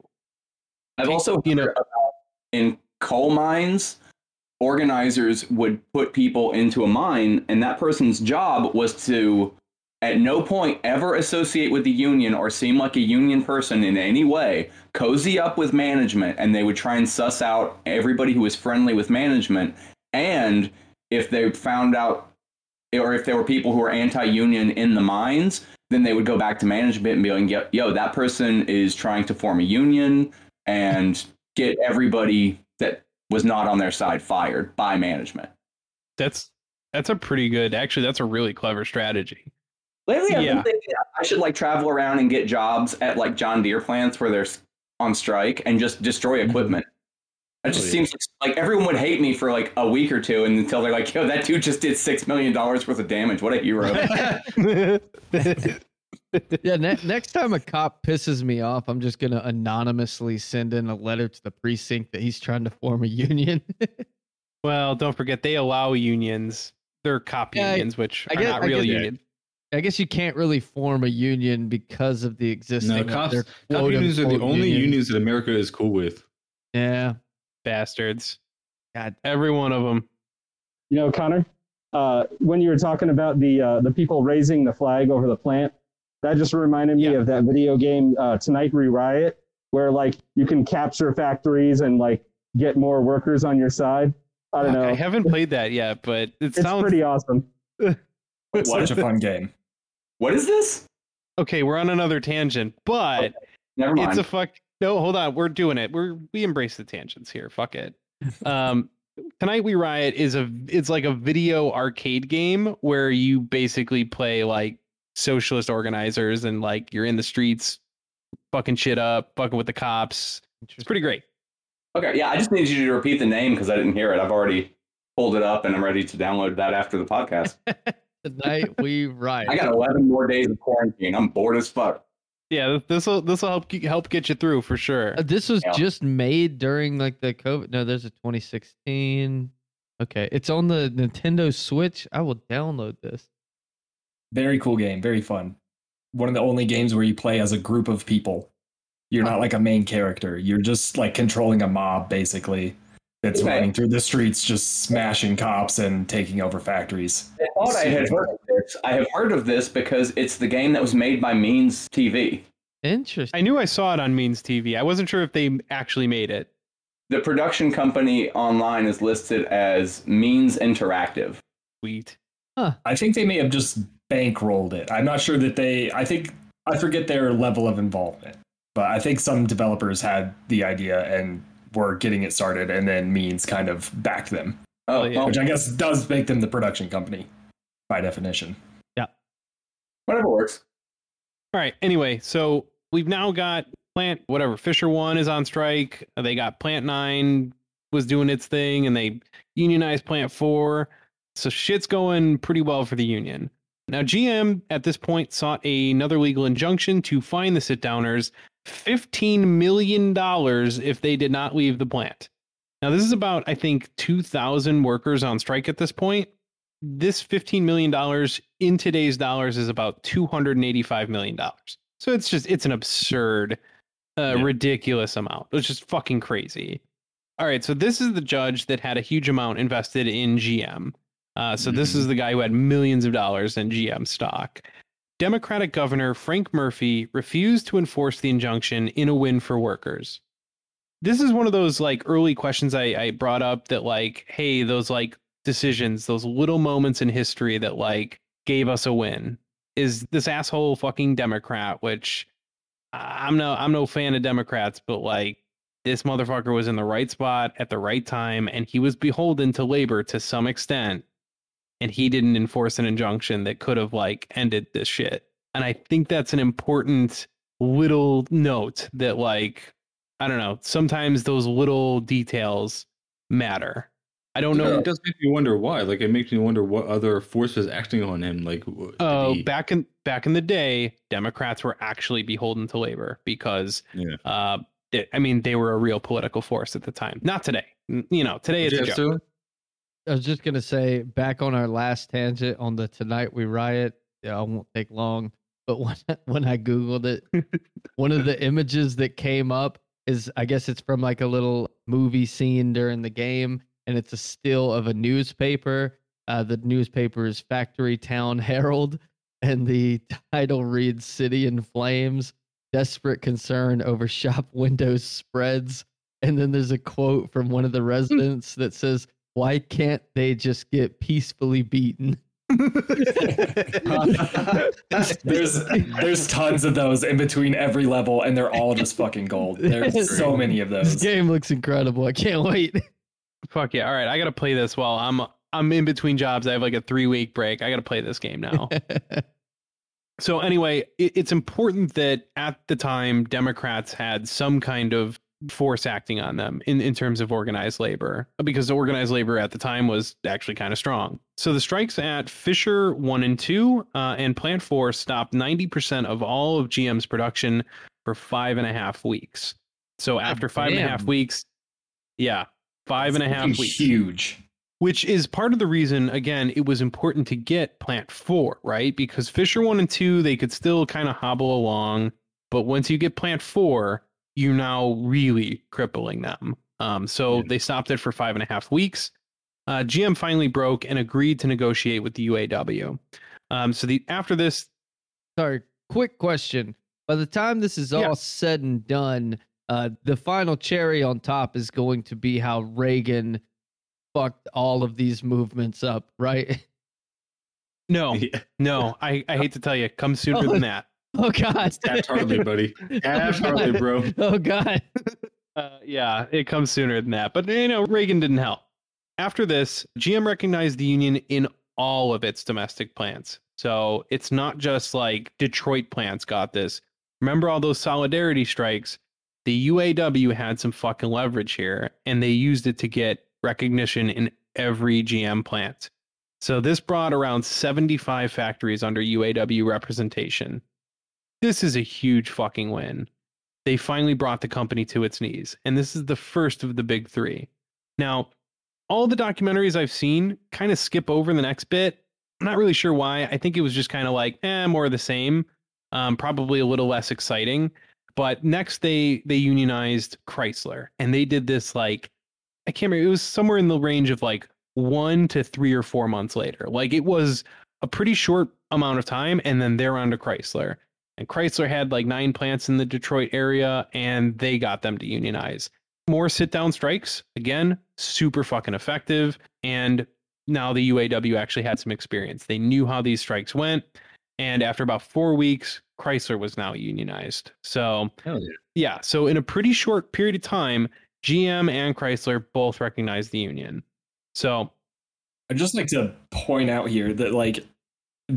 I've also You heard know- about in coal mines, organizers would put people into a mine, and that person's job was to, at no point, ever associate with the union or seem like a union person in any way. Cozy up with management, and they would try and suss out everybody who was friendly with management. And if they found out, or if there were people who were anti-union in the mines, then they would go back to management and be like, "Yo, that person is trying to form a union." and get everybody was not on their side fired by management. That's that's a pretty good. Actually, that's a really clever strategy. Lately, I've Yeah. been thinking I should like travel around and get jobs at like John Deere plants where they're on strike and just destroy mm-hmm. equipment. It just Oh, yeah. seems like everyone would hate me for like a week or two, and until they're like, "Yo, that dude just did six million dollars worth of damage. What a hero!" Yeah, ne- next time a cop pisses me off, I'm just gonna anonymously send in a letter to the precinct that he's trying to form a union. well, don't forget they allow unions. They're cop Yeah, unions, which I are guess- not I real unions. I guess you can't really form a union because of the existing. No, cops, cop unions are the only union. unions that America is cool with. Yeah. Bastards. God. Every one of them. You know, Connor, uh, when you were talking about the uh, the people raising the flag over the plant, that just reminded me Yeah. of that video game uh, Tonight We Riot, where like you can capture factories and like get more workers on your side. I don't know. I haven't played that yet, but it it's sounds pretty awesome. Such a fun game. What is this? okay. We're on another tangent, but Never mind. it's a fuck. No, hold on. We're doing it. We're we embrace the tangents here. Fuck it. Um, tonight we riot is a it's like a video arcade game where you basically play like socialist organizers and like you're in the streets, fucking shit up, fucking with the cops. It's pretty great. okay, yeah, I just need you to repeat the name because I didn't hear it. I've already pulled it up and I'm ready to download that after the podcast. Tonight we riot. I got 11 more days of quarantine. I'm bored as fuck. Yeah, this will this will help help get you through for sure. Uh, This was Yeah. just made during like the COVID. No, there's a 2016. Okay, it's on the Nintendo Switch. I will download this. Very cool game. Very fun. One of the only games where you play as a group of people. You're not like a main character. You're just like controlling a mob, basically, that's Okay. running through the streets, just smashing cops and taking over factories. I thought I had heard of this. I have heard of this because it's the game that was made by Means TV. Interesting. I knew I saw it on Means TV. I wasn't sure if they actually made it. The production company online is listed as Means Interactive. Sweet. I think they may have just bankrolled it. I'm not sure that they. I think I forget their level of involvement, but I think some developers had the idea and were getting it started, and then Means kind of backed them, Oh, yeah. well, which I guess does make them the production company by definition. Yeah, whatever works. All right. Anyway, so we've now got Plant, whatever, Fisher One is on strike. They got Plant Nine was doing its thing and they unionized Plant Four. So shit's going pretty well for the union. Now, GM at this point sought another legal injunction to fine the sit downers $15 million if they did not leave the plant. Now, this is about, I think, 2,000 workers on strike at this point. This $15 million in today's dollars is about $285 million. So it's just, it's an absurd, uh, Yeah. ridiculous amount. It's just fucking crazy. All right. So this is the judge that had a huge amount invested in GM. Uh, so this is the guy who had millions of dollars in GM stock. Democratic Governor Frank Murphy refused to enforce the injunction in a win for workers. This is one of those like early questions I, I brought up that like, hey, those like decisions, those little moments in history that like gave us a win. Is this asshole fucking Democrat? Which I'm no I'm no fan of Democrats, but like this motherfucker was in the right spot at the right time, and he was beholden to labor to some extent, and he didn't enforce an injunction that could have like ended this shit. And I think that's an important little note that like I don't know. Sometimes those little details matter. I don't know. It does make me wonder why. Like, it makes me wonder what other force was acting on him. Like, Oh, he- back in back in the day, Democrats were actually beholden to labor because, Yeah. uh, I mean, they were a real political force at the time. Not today. You know, today it's a joke. I was just gonna say back on our last tangent on the tonight we riot. Yeah, I won't take long. But when when I googled it, one of the images that came up is I guess it's from like a little movie scene during the game, and it's a still of a newspaper. Uh, the newspaper is Factory Town Herald, and the title reads "City in Flames." Desperate concern over shop windows spreads. And then there's a quote from one of the residents that says, Why can't they just get peacefully beaten? there's there's tons of those in between every level, and they're all just fucking gold. There's so many of This those. game looks incredible. I can't wait. Fuck yeah! All right, I gotta play this while I'm I'm in between jobs. I have like a three week break. I gotta play this game now. so anyway, it, it's important that at the time Democrats had some kind of force acting on them in, in terms of organized labor because the organized labor at the time was actually kind of strong. So the strikes at Fisher 1 and 2 uh, and Plant 4 stopped 90% of all of GM's production for five and a half weeks. So after five and a half damn. weeks, yeah, five and a half weeks Huge. which is part of the reason again it was important to get plant 4 right because fisher 1 and 2 they could still kind of hobble along but once you get plant 4 you're now really crippling them um, so Yeah. they stopped it for five and a half weeks uh, GM finally broke and agreed to negotiate with the UAW. Um, so the after this, Sorry, quick question. By the time this is all Yeah. said and done, uh, the final cherry on top is going to be how Reagan fucked all of these movements up, right? no, Yeah. no, I, I hate to tell you, come sooner Oh. than that. Oh God! Taft Hartley, buddy. Taft Oh, Hartley, bro. Oh God! Uh, yeah, it comes sooner than that. But you know, Reagan didn't help. After this, GM recognized the union in all of its domestic plants. So it's not just like Detroit plants got this. Remember all those solidarity strikes? The UAW had some fucking leverage here, and they used it to get recognition in every GM plant. So this brought around 75 factories under UAW representation. This is a huge fucking win they finally brought the company to its knees. And this is the first of the big three. Now, all the documentaries I've seen kind of skip over the next bit. I'm not really sure why. I think it was just kind of like, eh, more of the same. Um, probably a little less exciting. But next they they unionized Chrysler. And they did this like I can't remember, it was somewhere in the range of like one to three or four months later. Like it was a pretty short amount of time, and then they're on to Chrysler. And Chrysler had like nine plants in the Detroit area, and they got them to unionize. More sit down strikes, again, super fucking effective. And now the UAW actually had some experience. They knew how these strikes went. And after about four weeks, Chrysler was now unionized. So, yeah. yeah, so in a pretty short period of time, GM and Chrysler both recognized the union. So, I'd just like to point out here that like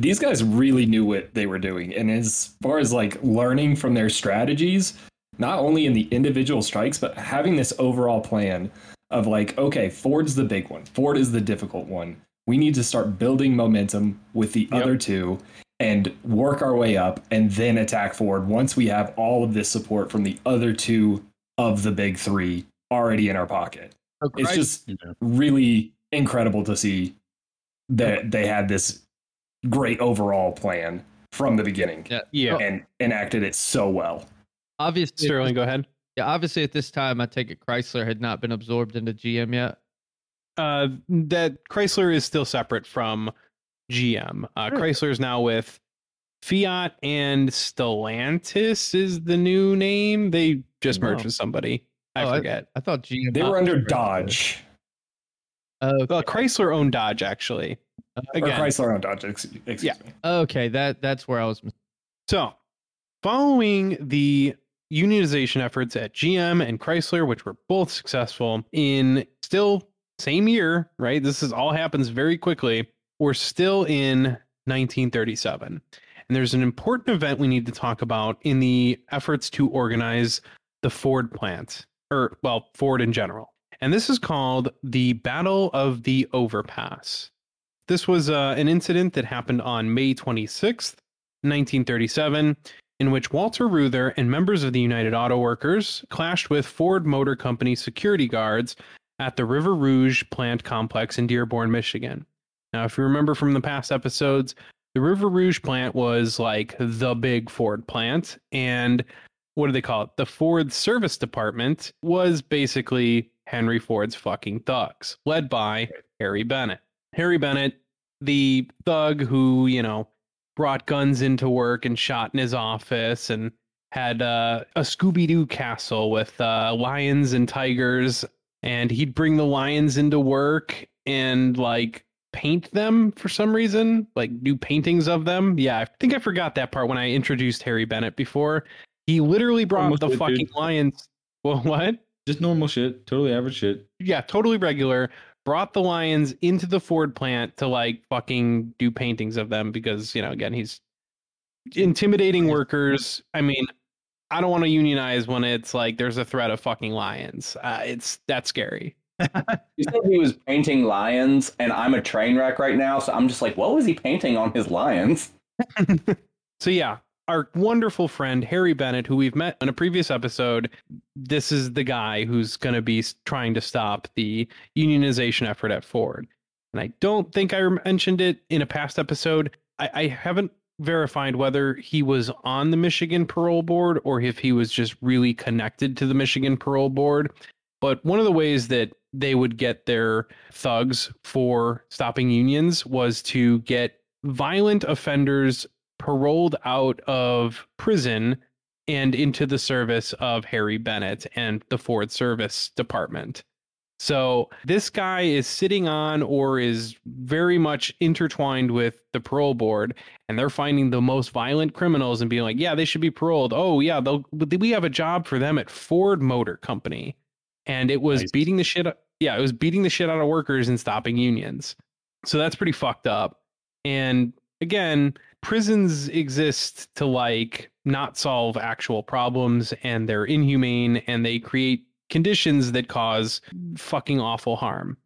these guys really knew what they were doing. And as far as like learning from their strategies, not only in the individual strikes, but having this overall plan of like, okay, Ford's the big one. Ford is the difficult one. We need to start building momentum with the Yep. other two and work our way up and then attack Ford once we have all of this support from the other two of the big three already in our pocket. So It's just Yeah. really incredible to see that they had this great overall plan from the beginning Yeah. yeah, and enacted it so well. obviously, Sterling, go ahead. yeah, obviously at this time, I take it Chrysler had not been absorbed into GM yet. Uh, that Chrysler is still separate from GM. Uh, Really? Chrysler is now with Fiat and Stellantis is the new name. They just merged Wow. with somebody. I Oh, forget. I thought GM. They were under Chrysler. Dodge Oh, well, Chrysler owned Dodge actually. Or Chrysler owned Dodge. ex- Excuse Yeah. me. okay, that that's where I was. So, following the unionization efforts at GM and Chrysler, which were both successful in still same year, right? This is all happens very quickly. We're still in 1937. And there's an important event we need to talk about in the efforts to organize the Ford plant, or well, Ford in general. And this is called the Battle of the Overpass. This was uh, an incident that happened on May 26th, 1937, in which Walter Reuther and members of the United Auto Workers clashed with Ford Motor Company security guards at the River Rouge plant complex in Dearborn, Michigan. Now, if you remember from the past episodes, the River Rouge plant was like the big Ford plant. And what do they call it? The Ford Service Department was basically Henry Ford's fucking thugs, led by Harry Bennett. Harry Bennett, the thug who, you know, brought guns into work and shot in his office and had uh, a Scooby Doo castle with uh, lions and tigers. And he'd bring the lions into work and like paint them for some reason, like do paintings of them. Yeah, I think I forgot that part when I introduced Harry Bennett before. He literally brought Almost the did, fucking dude. lions. Well, what? Just normal shit. Totally average shit. yeah, totally regular. Brought the lions into the Ford plant to like fucking do paintings of them because, you know, again, he's intimidating workers. I mean, I don't want to unionize when it's like there's a threat of fucking lions. Uh, it's that's scary. You said he was painting lions, and I'm a train wreck right now, so I'm just like, what was he painting on his lions? So yeah, our wonderful friend Harry Bennett, who we've met in a previous episode, this is the guy who's going to be trying to stop the unionization effort at Ford. And I don't think I mentioned it in a past episode. I, I haven't verified whether he was on the Michigan Parole Board or if he was just really connected to the Michigan Parole Board. But one of the ways that they would get their thugs for stopping unions was to get violent offenders paroled out of prison and into the service of Harry Bennett and the Ford Service Department. So this guy is sitting on or is very much intertwined with the parole board, and they're finding the most violent criminals and being like, "Yeah, they should be paroled." Oh, yeah, they'll. We have a job for them at Ford Motor Company, and it was Nice. beating the shit. Yeah, it was beating the shit out of workers and stopping unions. So that's pretty fucked up. And again, prisons exist to like not solve actual problems and they're inhumane and they create conditions that cause fucking awful harm.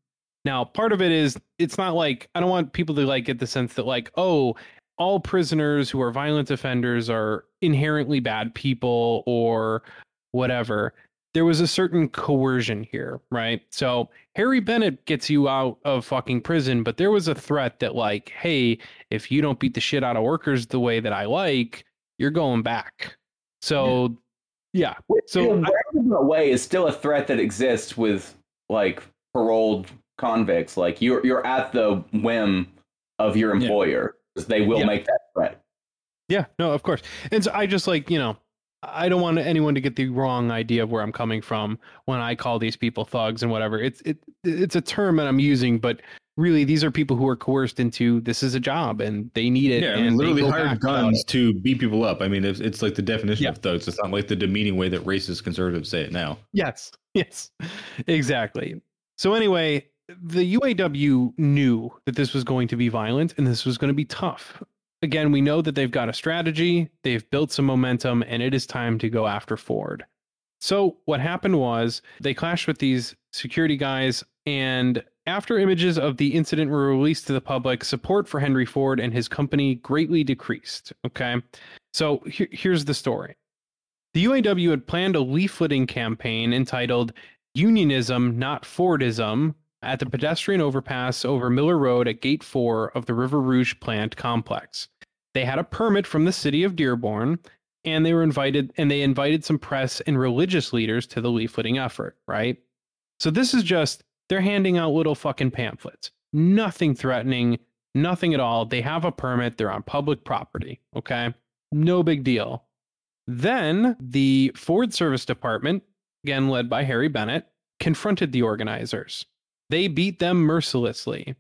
Now, part of it is it's not like I don't want people to like get the sense that like, oh, all prisoners who are violent offenders are inherently bad people or whatever. There was a certain coercion here, right? So Harry Bennett gets you out of fucking prison, but there was a threat that, like, hey, if you don't beat the shit out of workers the way that I like, you're going back. So, yeah. So in a way is still a threat that exists with like paroled convicts. Like you're you're at the whim of your Yeah. They will Yeah. make that threat. Yeah, no, of course. And so I just like, you know, I don't want anyone to get the wrong idea of where I'm coming from when I call these people thugs and whatever. It's it it's a term that I'm using, but really these are people who are coerced into this is a job and they need it. Yeah, and literally hired guns to beat people up. I mean, it's, it's like the definition Yeah. of thugs. It's not like the demeaning way that racist conservatives say it now. Yes. Yes. Exactly. So anyway, the UAW knew that this was going to be violent and this was going to be tough. Again, we know that they've got a strategy, they've built some momentum, and it is time to go after Ford. So what happened was they clashed with these security guys, and after images of the incident were released to the public, support for Henry Ford and his company greatly decreased. Okay. So here- here's the story. The UAW had planned a leafleting campaign entitled Unionism, Not Fordism at the pedestrian overpass over Miller Road at Gate 4 of the River Rouge plant complex. They had a permit from the city of Dearborn and they were invited and they invited some press and religious leaders to the leafleting effort, right? So this is just they're handing out little fucking pamphlets. Nothing threatening, nothing at all. They have a permit, they're on public property, okay? No big deal. Then the Ford Service Department, again led by Harry Bennett, confronted the organizers. They beat them mercilessly.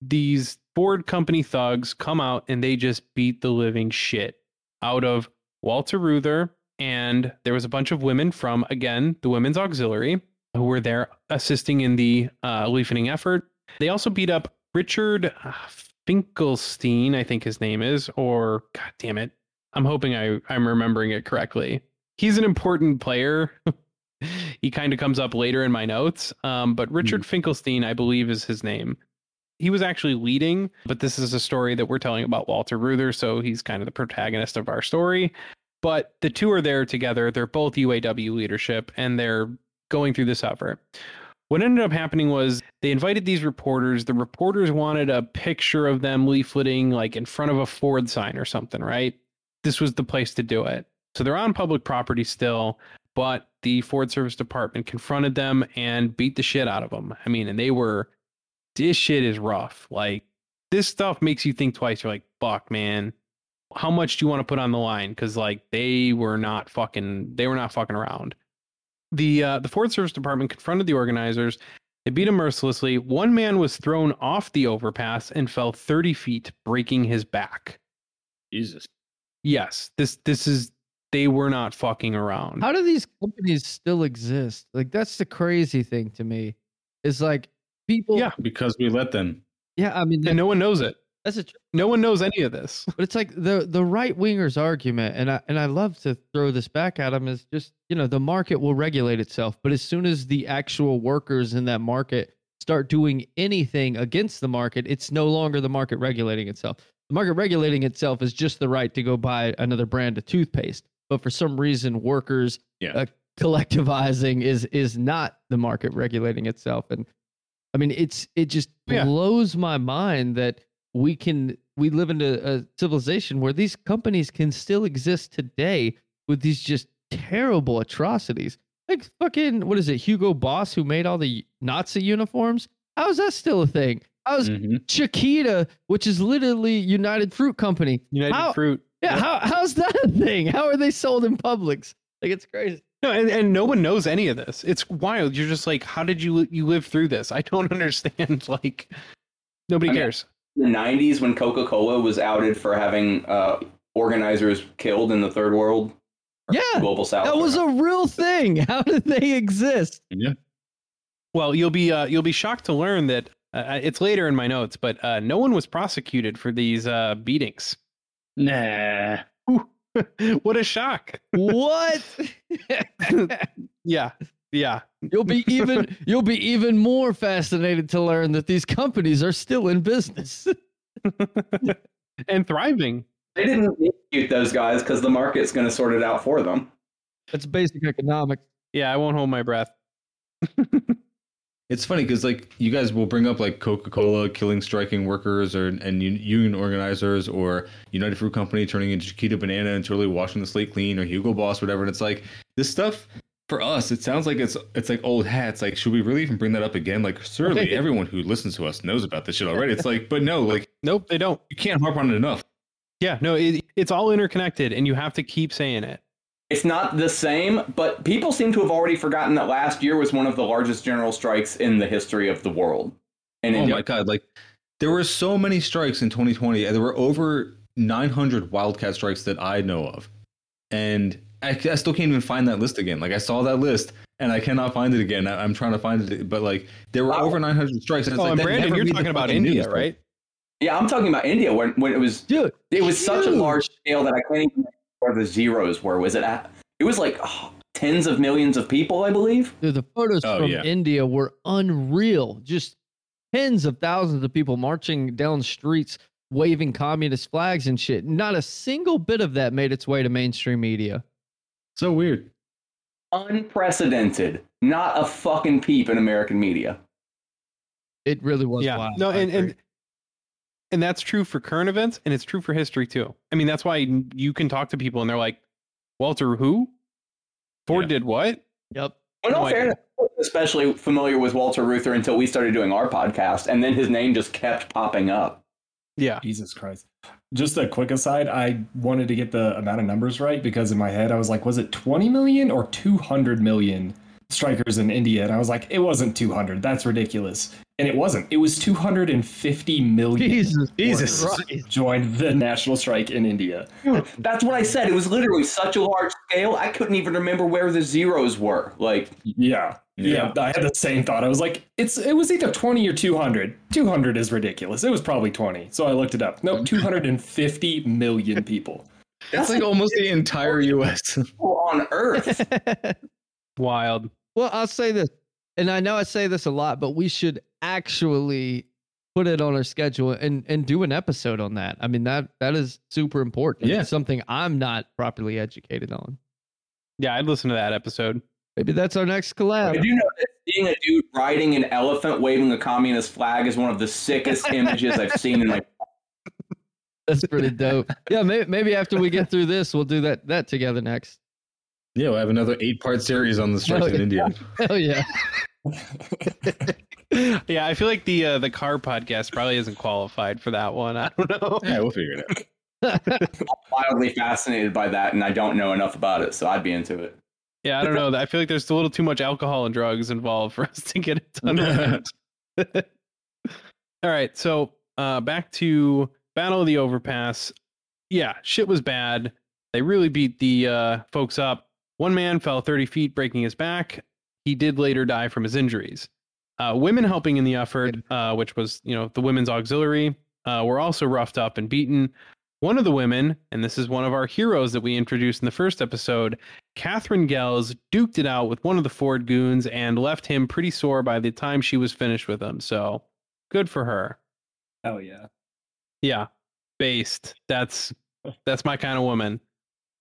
These Ford company thugs come out and they just beat the living shit out of Walter Reuther. And there was a bunch of women from, again, the Women's Auxiliary who were there assisting in the uh, leafeting effort. They also beat up Richard Finkelstein, I think his name is, or God damn it. I'm hoping I, I'm remembering it correctly. He's an important player. he kind of comes up later in my notes. Um, but Richard Finkelstein, I believe, is his name. He was actually leading, but this is a story that we're telling about Walter Reuther, so he's kind of the protagonist of our story. But the two are there together. They're both UAW leadership, and they're going through this effort. What ended up happening was they invited these reporters. The reporters wanted a picture of them leafleting, like in front of a Ford sign or something, right? This was the place to do it. So they're on public property still, but the Ford Service Department confronted them and beat the shit out of them. I mean, and they were, this shit is rough. Like, this stuff makes you think twice. You're like, fuck, man, how much do you want to put on the line? Because, like, they were not fucking, they were not fucking around. The, uh, the Ford Service Department confronted the organizers. They beat him mercilessly. One man was thrown off the overpass and fell 30 feet, breaking his back. Jesus. Yes, this this is they were not fucking around. How do these companies still exist? Like that's the crazy thing to me. Is like people. Yeah. Because we let them. yeah. I mean, and no one knows it. that's a. tr- No one knows any of this. But it's like the the right wingers argument, and I and I love to throw this back at them is just you know the market will regulate itself, but as soon as the actual workers in that market start doing anything against the market, it's no longer the market regulating itself. The market regulating itself is just the right to go buy another brand of toothpaste, but for some reason, workers Yeah. uh, collectivizing is is not the market regulating itself, and I mean it's it just Yeah. blows my mind that we can we live in a, a civilization where these companies can still exist today with these just terrible atrocities. Like fucking what is it? Hugo Boss who made all the Nazi uniforms? How is that still a thing? How's Mhm. Chiquita, which is literally United Fruit Company? United How- Fruit. Yeah, how how's that a thing? How are they sold in Publix? Like it's crazy. No, and, and no one knows any of this. It's wild. You're just like, how did you you live through this? I don't understand. Like, nobody I mean, cares. the 90s when Coca-Cola was outed for having uh, organizers killed in the third world Yeah, global south. That was a real thing. How did they exist? Yeah. Well, you'll be uh, you'll be shocked to learn that uh, it's later in my notes, but uh, no one was prosecuted for these uh, beatings. Nah. what a shock! What? Yeah, yeah. you'll be even you'll be even more fascinated to learn that these companies are still in business. and thriving. They didn't execute those guys because the market's going to sort it out for them. That's basic economics. Yeah, I won't hold my breath. It's funny because like you guys will bring up like Coca Cola killing striking workers or and union organizers or United Fruit Company turning into Chiquita Banana and totally washing the slate clean or Hugo Boss whatever. And it's like this stuff for us. It sounds like it's it's like old hats. Like should we really even bring that up again? Like certainly everyone who listens to us knows about this shit already. It's like but no, like Nope, they don't. you can't harp on it enough. Yeah, no, it, it's all interconnected, and you have to keep saying it. It's not the same, but people seem to have already forgotten that last year was one of the largest general strikes in the history of the world. And Oh in my god! Like there were so many strikes in 2020. and There were over 900 wildcat strikes that I know of, and I, I still can't even find that list again. Like I saw that list and I cannot find it again. I, am trying to find it, but like there were Wow. over 900 strikes. And it's Oh, like, and Brandon, you're talking about India, news. right? yeah, I'm talking about India when, when it was Dude, it was such a large scale that I can't even remember where the zeros were. Was it at? It was like oh, tens of millions of people, I believe. dude, the photos Oh, from yeah. India were unreal. Just tens of thousands of people marching down streets waving communist flags and shit. Not a single bit of that made its way to mainstream media. So weird. Unprecedented. Not a fucking peep in American media. It really was yeah, wild. no, and and and that's true for current events, and it's true for history too. I mean, that's why you can talk to people, and they're like, "Walter, who? Ford Yeah. did what?" yep. In No all idea. fairness, I wasn't especially familiar with Walter Reuther until we started doing our podcast, and then his name just kept popping up. Yeah, Jesus Christ. Just a quick aside, I wanted to get the amount of numbers right because in my head I was like, was it 20 million or 200 million strikers in India? And I was like, it wasn't 200. That's ridiculous. And it wasn't. It was 250 million Jesus. Jesus. Joined the national strike in India. That's what I said. It was literally such a large scale. I couldn't even remember where the zeros were. Like, Yeah. Yeah, I had the same thought. I was like, it's it was either 20 or 200. 200 is ridiculous. It was probably 20. So I looked it up. Nope, 250 million people. That's like almost the entire U.S. on Earth. wild. Well, I'll say this, and I know I say this a lot, but we should actually put it on our schedule and and do an episode on that. I mean that that is super important. Yeah. It's something I'm not properly educated on. Yeah, I'd listen to that episode. Maybe that's our next I collab. do know that seeing a dude riding an elephant waving a communist flag is one of the sickest images I've seen in my. That's pretty dope. Yeah, maybe, maybe after we get through this, we'll do that that together next. Yeah, we'll have another eight-part series on the strikes Oh, in. India. Hell yeah. yeah, I feel like the uh, the car podcast probably isn't qualified for that one. I don't know. Yeah, we'll figure it out. I'm Wildly fascinated by that, and I don't know enough about it, so I'd be into it. Yeah, I don't know. I feel like there's a little too much alcohol and drugs involved for us to get it done. right. All right, so uh, back to Battle of the Overpass. Yeah, shit was bad. They really beat the uh, folks up. One man fell 30 feet, breaking his back. He did later die from his injuries. Uh, women helping in the effort, uh, which was you know the women's auxiliary, uh, were also roughed up and beaten. One of the women, and this is one of our heroes that we introduced in the first episode, Catherine Gelles duked it out with one of the Ford goons and left him pretty sore by the time she was finished with him. So good for her. Hell yeah. Yeah, based. That's that's my kind of woman.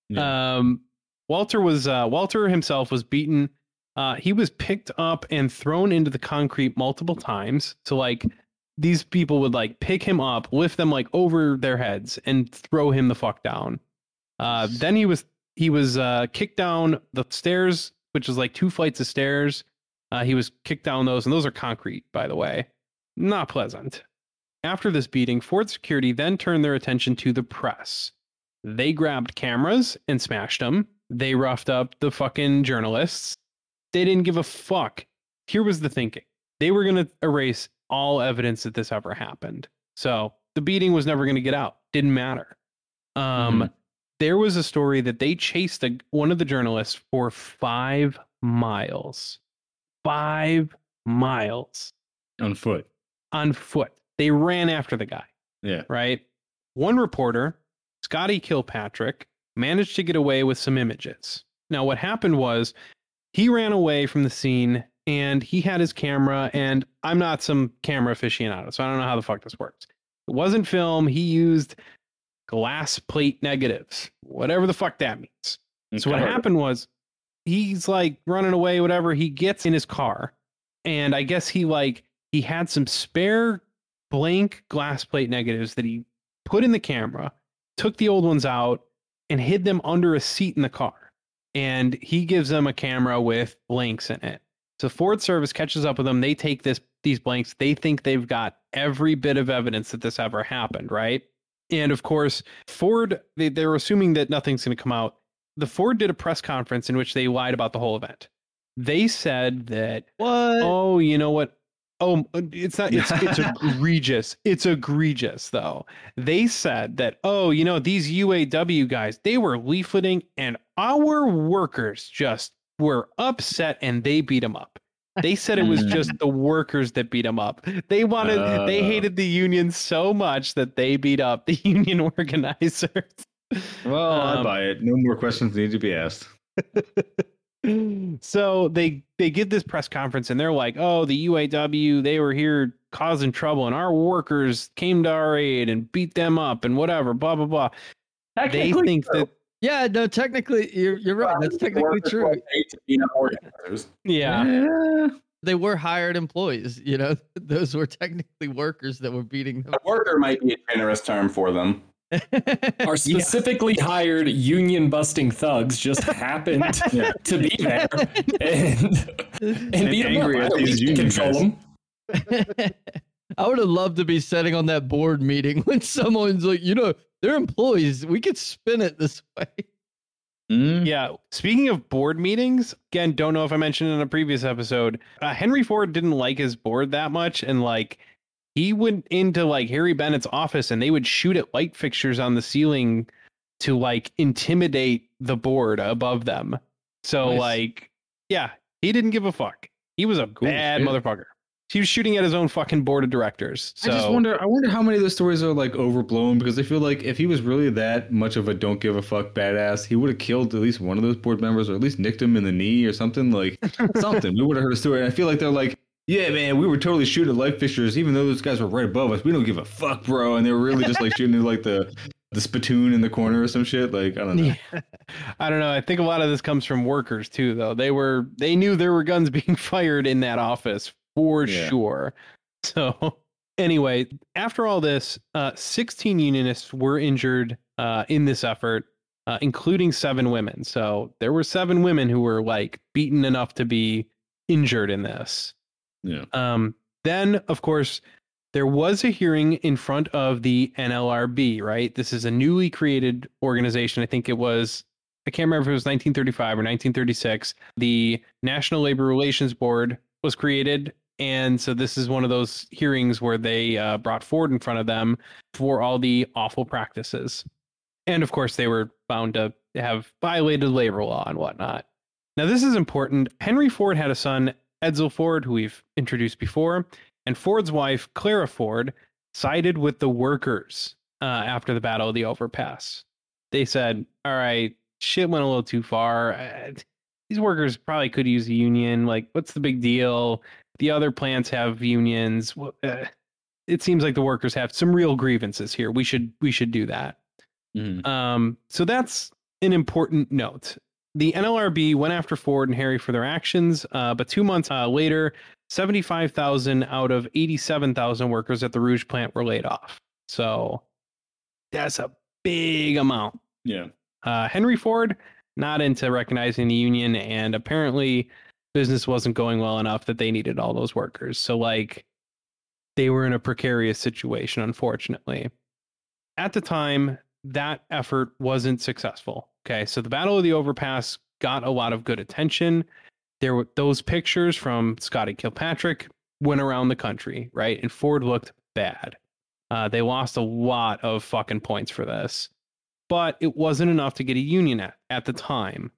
Yeah. Um, Walter was uh, Walter himself was beaten. Uh, he was picked up and thrown into the concrete multiple times. So like these people would like pick him up, lift them like over their heads, and throw him the fuck down. Uh, then he was he was uh, kicked down the stairs which is like two flights of stairs. Uh, he was kicked down those, and those are concrete, by the way. Not pleasant. After this beating, Ford security then turned their attention to the press. They grabbed cameras and smashed them. They roughed up the fucking journalists. They didn't give a fuck. Here was the thinking they were going to erase all evidence that this ever happened. So the beating was never going to get out. Didn't matter. Um, There was a story that they chased a, one of the journalists for five miles. Five miles On foot. on foot. They ran after the guy Yeah. right? One reporter, Scotty Kilpatrick, managed to get away with some images. Now, what happened was he ran away from the scene and he had his camera, and I'm not some camera aficionado, so I don't know how the fuck this works. It wasn't film. He used glass plate negatives, whatever the fuck that means. So what happened was he's like running away, whatever. He gets in his car, and I guess he like he had some spare blank glass plate negatives that he put in the camera, took the old ones out, and hid them under a seat in the car. And he gives them a camera with blanks in it. So Ford Service catches up with them. They take this these blanks. They think they've got every bit of evidence that this ever happened, right? And of course, Ford they, they're assuming that nothing's going to come out. The Ford did a press conference in which they lied about the whole event. They said that What? Oh, you know what? Oh, it's not. It's it's egregious. It's egregious, though. They said that. Oh, you know these UAW guys. They were leafleting, and our workers just were upset, and they beat them up. They said it was just the workers that beat them up. They wanted. they Uh. hated the union so much that they beat up the union organizers. Well, I Um, buy it. No more questions need to be asked. so they they give this press conference and they're like, "Oh, the UAW, they were here causing trouble, and our workers came to our aid and beat them up and whatever." Blah blah blah. They think true. that Yeah, no, technically, you're, you're right. That's technically true. were paid to beat up organizers. yeah, They were hired employees. You know, those were technically workers that were beating them. A worker might be a generous term for them. Our specifically hired union busting thugs just happened Yeah. to be there and, and, beat 'em angry at these can union control guys. 'em. I would have loved to be sitting on that board meeting when someone's like, you know, they're employees. We could spin it this way. Mm. yeah. Speaking of board meetings, again, don't know if I mentioned in a previous episode, uh, Henry Ford didn't like his board that much, and like he went into like Harry Bennett's office, and they would shoot at light fixtures on the ceiling to like intimidate the board above them. So Nice. like, yeah, he didn't give a fuck. He was a Cool bad shit. motherfucker. He was shooting at his own fucking board of directors. So I just wonder. I wonder how many of those stories are like overblown because I feel like if he was really that much of a don't give a fuck badass, he would have killed at least one of those board members or at least nicked him in the knee or something like something. we would have heard a story. And I feel like they're like, yeah, man, we were totally shooting at light fixtures, even though those guys were right above us. We don't give a fuck, bro. And they were really just like shooting at like the the spittoon in the corner or some shit. Like I don't know. Yeah. I don't know. I think a lot of this comes from workers too, though. They were they knew there were guns being fired in that office for Yeah. sure. So anyway, after all this, uh, 16 unionists were injured uh, in this effort, uh, including seven women. So there were seven women who were like beaten enough to be injured in this. Yeah. Um, then, of course, there was a hearing in front of the NLRB, right? This is a newly created organization. I think it was, I can't remember if it was 1935 or 1936. The National Labor Relations Board was created. And so this is one of those hearings where they uh, brought Ford in front of them for all the awful practices. And of course, they were found to have violated labor law and whatnot. Now, this is important. Henry Ford had a son, Edsel Ford, who we've introduced before, and Ford's wife, Clara Ford, sided with the workers uh, after the Battle of the Overpass. They said, all right, shit went a little too far. Uh, these workers probably could use a union. Like, what's the big deal? The other plants have unions. Uh, it seems like the workers have some real grievances here. We should we should do that. Mhm. Um, so that's an important note. The NLRB went after Ford and Harry for their actions, uh, but two months uh, later, 75,000 out of 87,000 workers at the Rouge plant were laid off. So that's a big amount. Yeah. Uh, Henry Ford not into recognizing the union, and apparently business wasn't going well enough that they needed all those workers. So like they were in a precarious situation, unfortunately. At the time, that effort wasn't successful. Okay, so the Battle of the Overpass got a lot of good attention. There were those pictures from Scotty Kilpatrick went around the country, right? And Ford looked bad. Uh, they lost a lot of fucking points for this, but it wasn't enough to get a union at, at the time.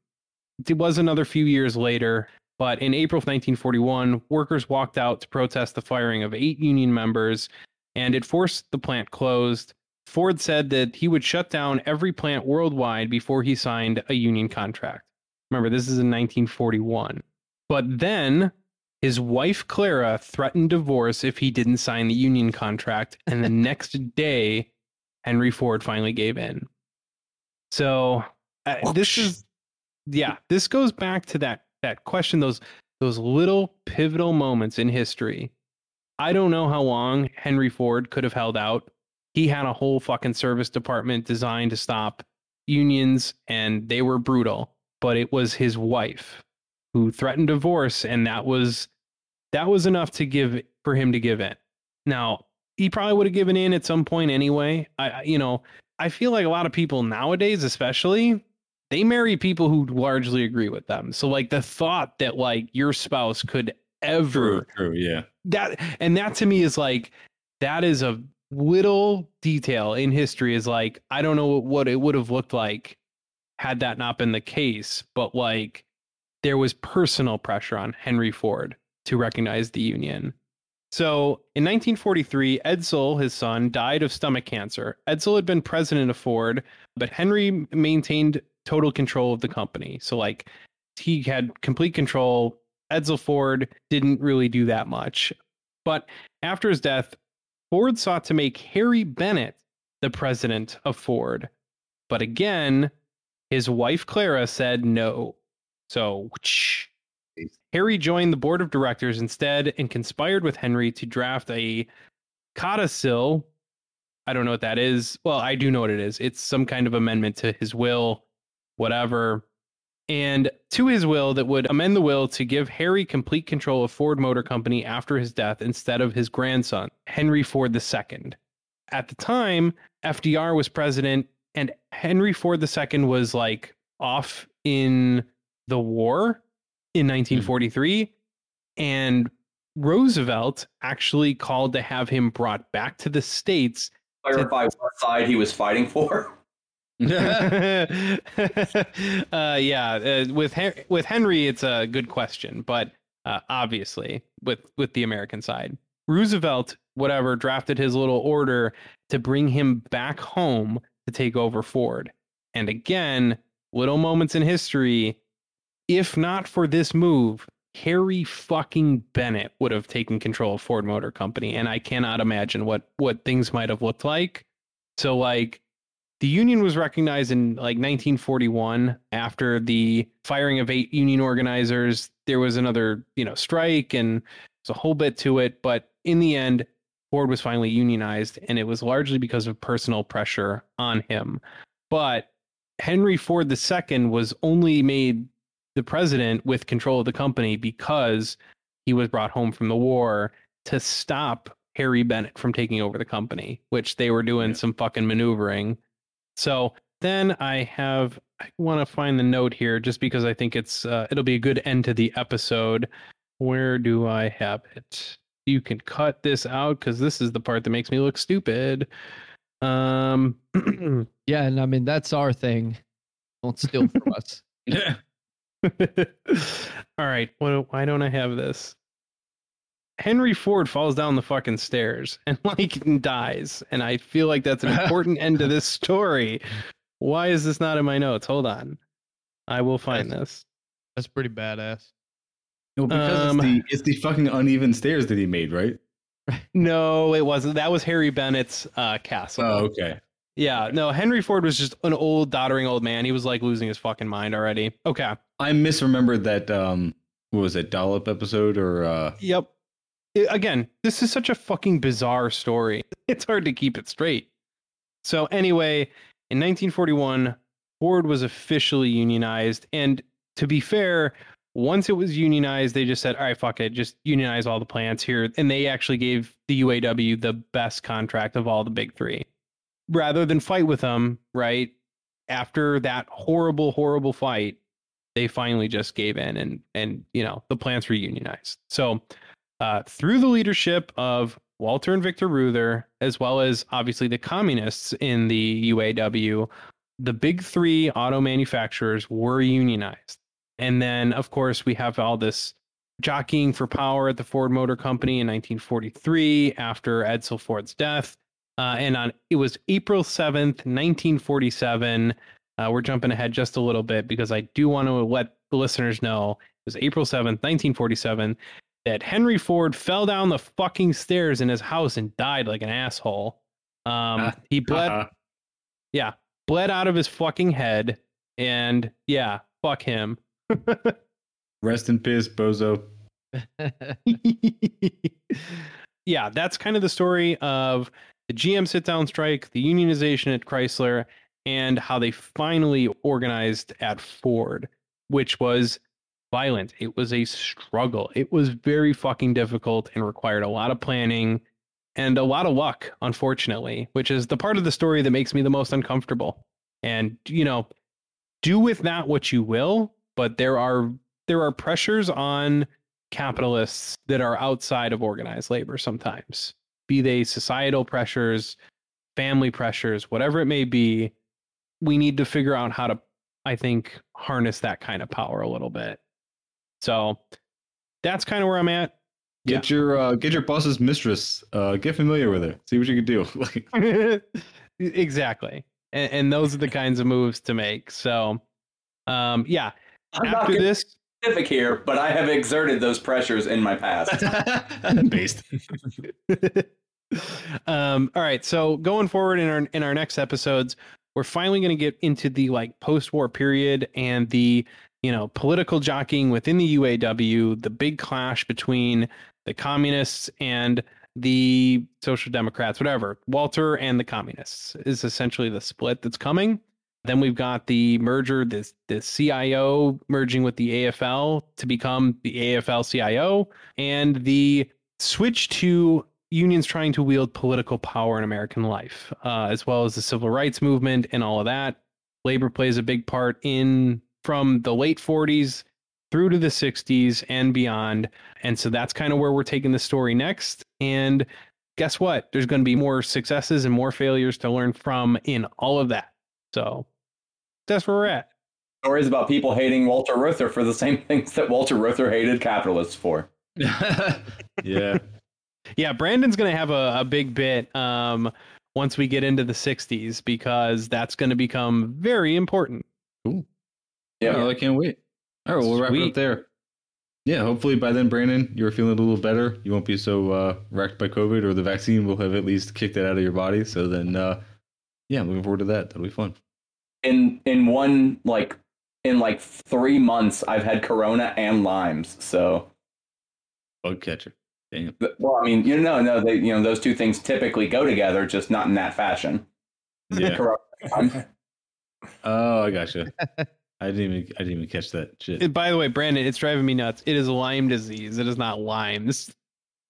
It was another few years later, but in April of 1941, workers walked out to protest the firing of eight union members, and it forced the plant closed. Ford said that he would shut down every plant worldwide before he signed a union contract. Remember, this is in 1941. But then his wife Clara threatened divorce if he didn't sign the union contract, and the next day, Henry Ford finally gave in. So uh, this is, yeah, this goes back to that that question, those those little pivotal moments in history. I don't know how long Henry Ford could have held out. He had a whole fucking service department designed to stop unions, and they were brutal. But it was his wife who threatened divorce, and that was that was enough to give for him to give in. Now he probably would have given in at some point anyway. I, you know, I feel like a lot of people nowadays, especially, they marry people who largely agree with them. So like the thought that like your spouse could ever True, true, yeah. that and that to me is like that is a little detail in history is like I don't know what it would have looked like had that not been the case, but like there was personal pressure on Henry Ford to recognize the union. So in 1943, Edsel, his son, died of stomach cancer. Edsel had been president of Ford, but Henry maintained total control of the company. So, like, he had complete control. Edsel Ford didn't really do that much. But after his death, Ford sought to make Harry Bennett the president of Ford. But again, his wife Clara said no. So, whoosh. Harry joined the board of directors instead and conspired with Henry to draft a codicil. I don't know what that is. Well, I do know what it is. It's some kind of amendment to his will, whatever. And to his will that would amend the will to give Harry complete control of Ford Motor Company after his death instead of his grandson, Henry Ford II. At the time, FDR was president and Henry Ford II was like off in the war in 1943 and Roosevelt actually called to have him brought back to the states Clarify what side he was fighting for. uh, yeah, uh, with with Henry, it's a good question, but uh, obviously with with the American side, Roosevelt, whatever, drafted his little order to bring him back home to take over Ford. And again, little moments in history. If not for this move, Harry fucking Bennett would have taken control of Ford Motor Company, and I cannot imagine what what things might have looked like. So like the union was recognized in like 1941 after the firing of eight union organizers. There was another, you know, strike and there's a whole bit to it, but in the end, Ford was finally unionized, and it was largely because of personal pressure on him. But Henry Ford II was only made the president with control of the company because he was brought home from the war to stop Harry Bennett from taking over the company, which they were doing Yeah. some fucking maneuvering. So then I have I want to find the note here just because I think it's uh, it'll be a good end to the episode. Where do I have it? You can cut this out because this is the part that makes me look stupid. Um, Yeah, and I mean that's our thing. Don't steal from us. Yeah. All right. What, why don't I have this? Henry Ford falls down the fucking stairs and like dies. And I feel like that's an important end to this story. Why is this not in my notes? Hold on. I will find this. That's pretty badass. No, because Um, it's, the, it's the fucking uneven stairs that he made, right? No, it wasn't. That was Harry Bennett's uh, castle. Oh, okay. Yeah. No, Henry Ford was just an old, doddering old man. He was like losing his fucking mind already. Okay. I misremembered that. Um, what was it, Dollop episode or? uh Yep. Again, this is such a fucking bizarre story. It's hard to keep it straight. So anyway, in 1941, Ford was officially unionized. And to be fair, once it was unionized, they just said, all right, fuck it, just unionize all the plants here. And they actually gave the UAW the best contract of all the big three. Rather than fight with them, right? After that horrible, horrible fight, they finally just gave in and and you know the plants were unionized. So uh, through the leadership of Walter and Victor Reuther, as well as obviously the communists in the UAW, the big three auto manufacturers were unionized. And then, of course, we have all this jockeying for power at the Ford Motor Company in 1943 after Edsel Ford's death. Uh, and on it was April 7th, 1947. Uh, we're jumping ahead just a little bit because I do want to let the listeners know it was April 7th, 1947, that Henry Ford fell down the fucking stairs in his house and died like an asshole. Um, he bled, Uh-uh. yeah, bled out of his fucking head. And yeah, fuck him. Rest in peace, bozo. yeah, that's kind of the story of the GM sit down strike, the unionization at Chrysler, and how they finally organized at Ford, which was violent. It was a struggle. It was very fucking difficult and required a lot of planning and a lot of luck, unfortunately, which is the part of the story that makes me the most uncomfortable. And, you know, do with that what you will, but there are there are pressures on capitalists that are outside of organized labor sometimes, be they societal pressures, family pressures, whatever it may be. We need to figure out how to, I think, harness that kind of power a little bit. So that's kind of where I'm at. Get your uh, get your boss's mistress. Uh, get familiar with her. See what you can do. Like, exactly. And, and those are the kinds of moves to make. So, um, yeah. I'm not After getting this, specific here, but I have exerted those pressures in my past. based. um, all right. So going forward in our in our next episodes, we're finally going to get into the like post-war period and the you know political jockeying within the UAW, the big clash between the communists and the social democrats, whatever. Walter and the communists is essentially the split that's coming. Then we've got the merger, this the CIO merging with the AFL to become the AFL CIO, and the switch to unions trying to wield political power in American life, uh, as well as the civil rights movement and all of that. Labor plays a big part in from the late 40s through to the 60s and beyond. And so that's kind of where we're taking the story next. And guess what? There's going to be more successes and more failures to learn from in all of that. So that's where we're at. Stories about people hating Walter Reuther for the same things that Walter Reuther hated capitalists for. yeah. Yeah, Brandon's going to have a, a big bit um, once we get into the 60s because that's going to become very important. Yeah. Well, I can't wait. All right, we'll wrap it up there. Yeah, hopefully by then, Brandon, you're feeling a little better. You won't be so uh, wrecked by COVID, or the vaccine will have at least kicked it out of your body. So then, uh, yeah, I'm looking forward to that. That'll be fun. In in one like in like three months, I've had Corona and limes. So, Bug catcher. Damn. th- well, I mean, you know, no, they, you know, those two things typically go together, just not in that fashion. Yeah. Corona. Oh, I gotcha. I didn't even I didn't even catch that shit. And by the way, Brandon, it's driving me nuts. It is Lyme disease. It is not limes.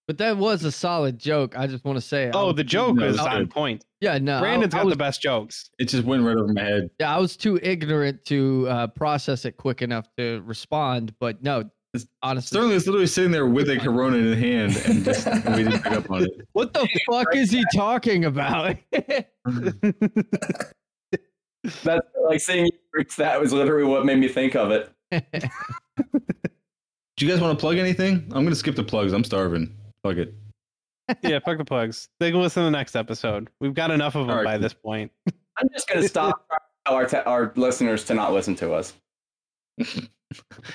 But that was a solid joke. I just want to say. Oh, was the joke No, was on good. point. Yeah, no. I- Brandon's I got was, the best jokes. It just went right over my head. Yeah, I was too ignorant to uh, process it quick enough to respond. But no, honestly, Sterling is literally sitting there with a Corona in his hand, and, just, and we didn't pick up on it. what the fuck is he talking about? That's like seeing you freaks, that was literally what made me think of it. Do you guys want to plug anything? I'm gonna skip the plugs. I'm starving. Fuck it. yeah, fuck the plugs. They can listen to the next episode. We've got enough of them All right, by this point. I'm just going to stop trying to tell our, te- our listeners to not listen to us.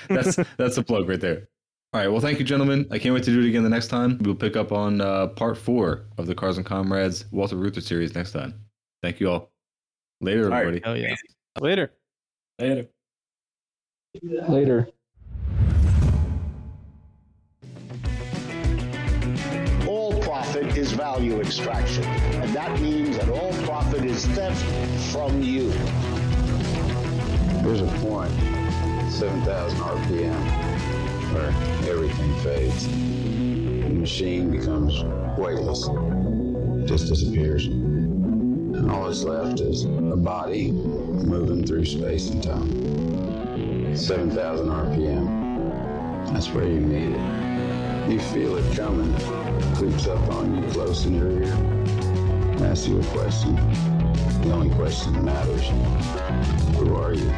That's that's a plug right there. All right. Well, thank you, gentlemen. I can't wait to do it again the next time. We'll pick up on uh, part four of the Cars and Comrades Walter Reuther series next time. Thank you all. Later, right. everybody. Hell yeah. Later. Later. Later. all profit is value extraction. And that means that all profit is theft from you. There's a point, 7,000 RPM, where everything fades. The machine becomes weightless, just disappears. And all that's left is a body moving through space and time. 7,000 RPM. That's where you need it. You feel it coming, It creeps up on you close in your ear, asks you a question. The only question that matters, who are you?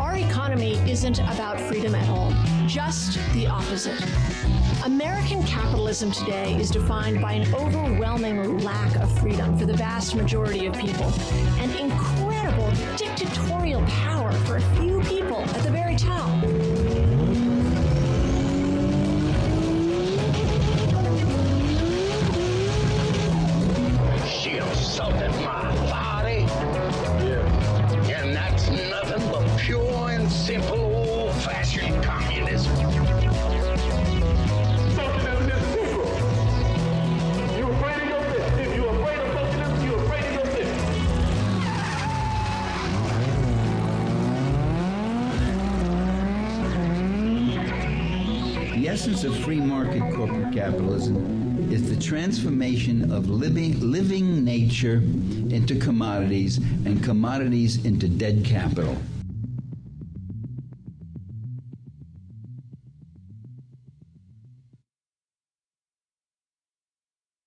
Our economy isn't about freedom at all, just the opposite. American capitalism today is defined by an overwhelming lack of freedom for the vast majority of people and incredible dictatorial power for a few people at the very top. Essence of free market corporate capitalism is the transformation of living, living nature into commodities and commodities into dead capital.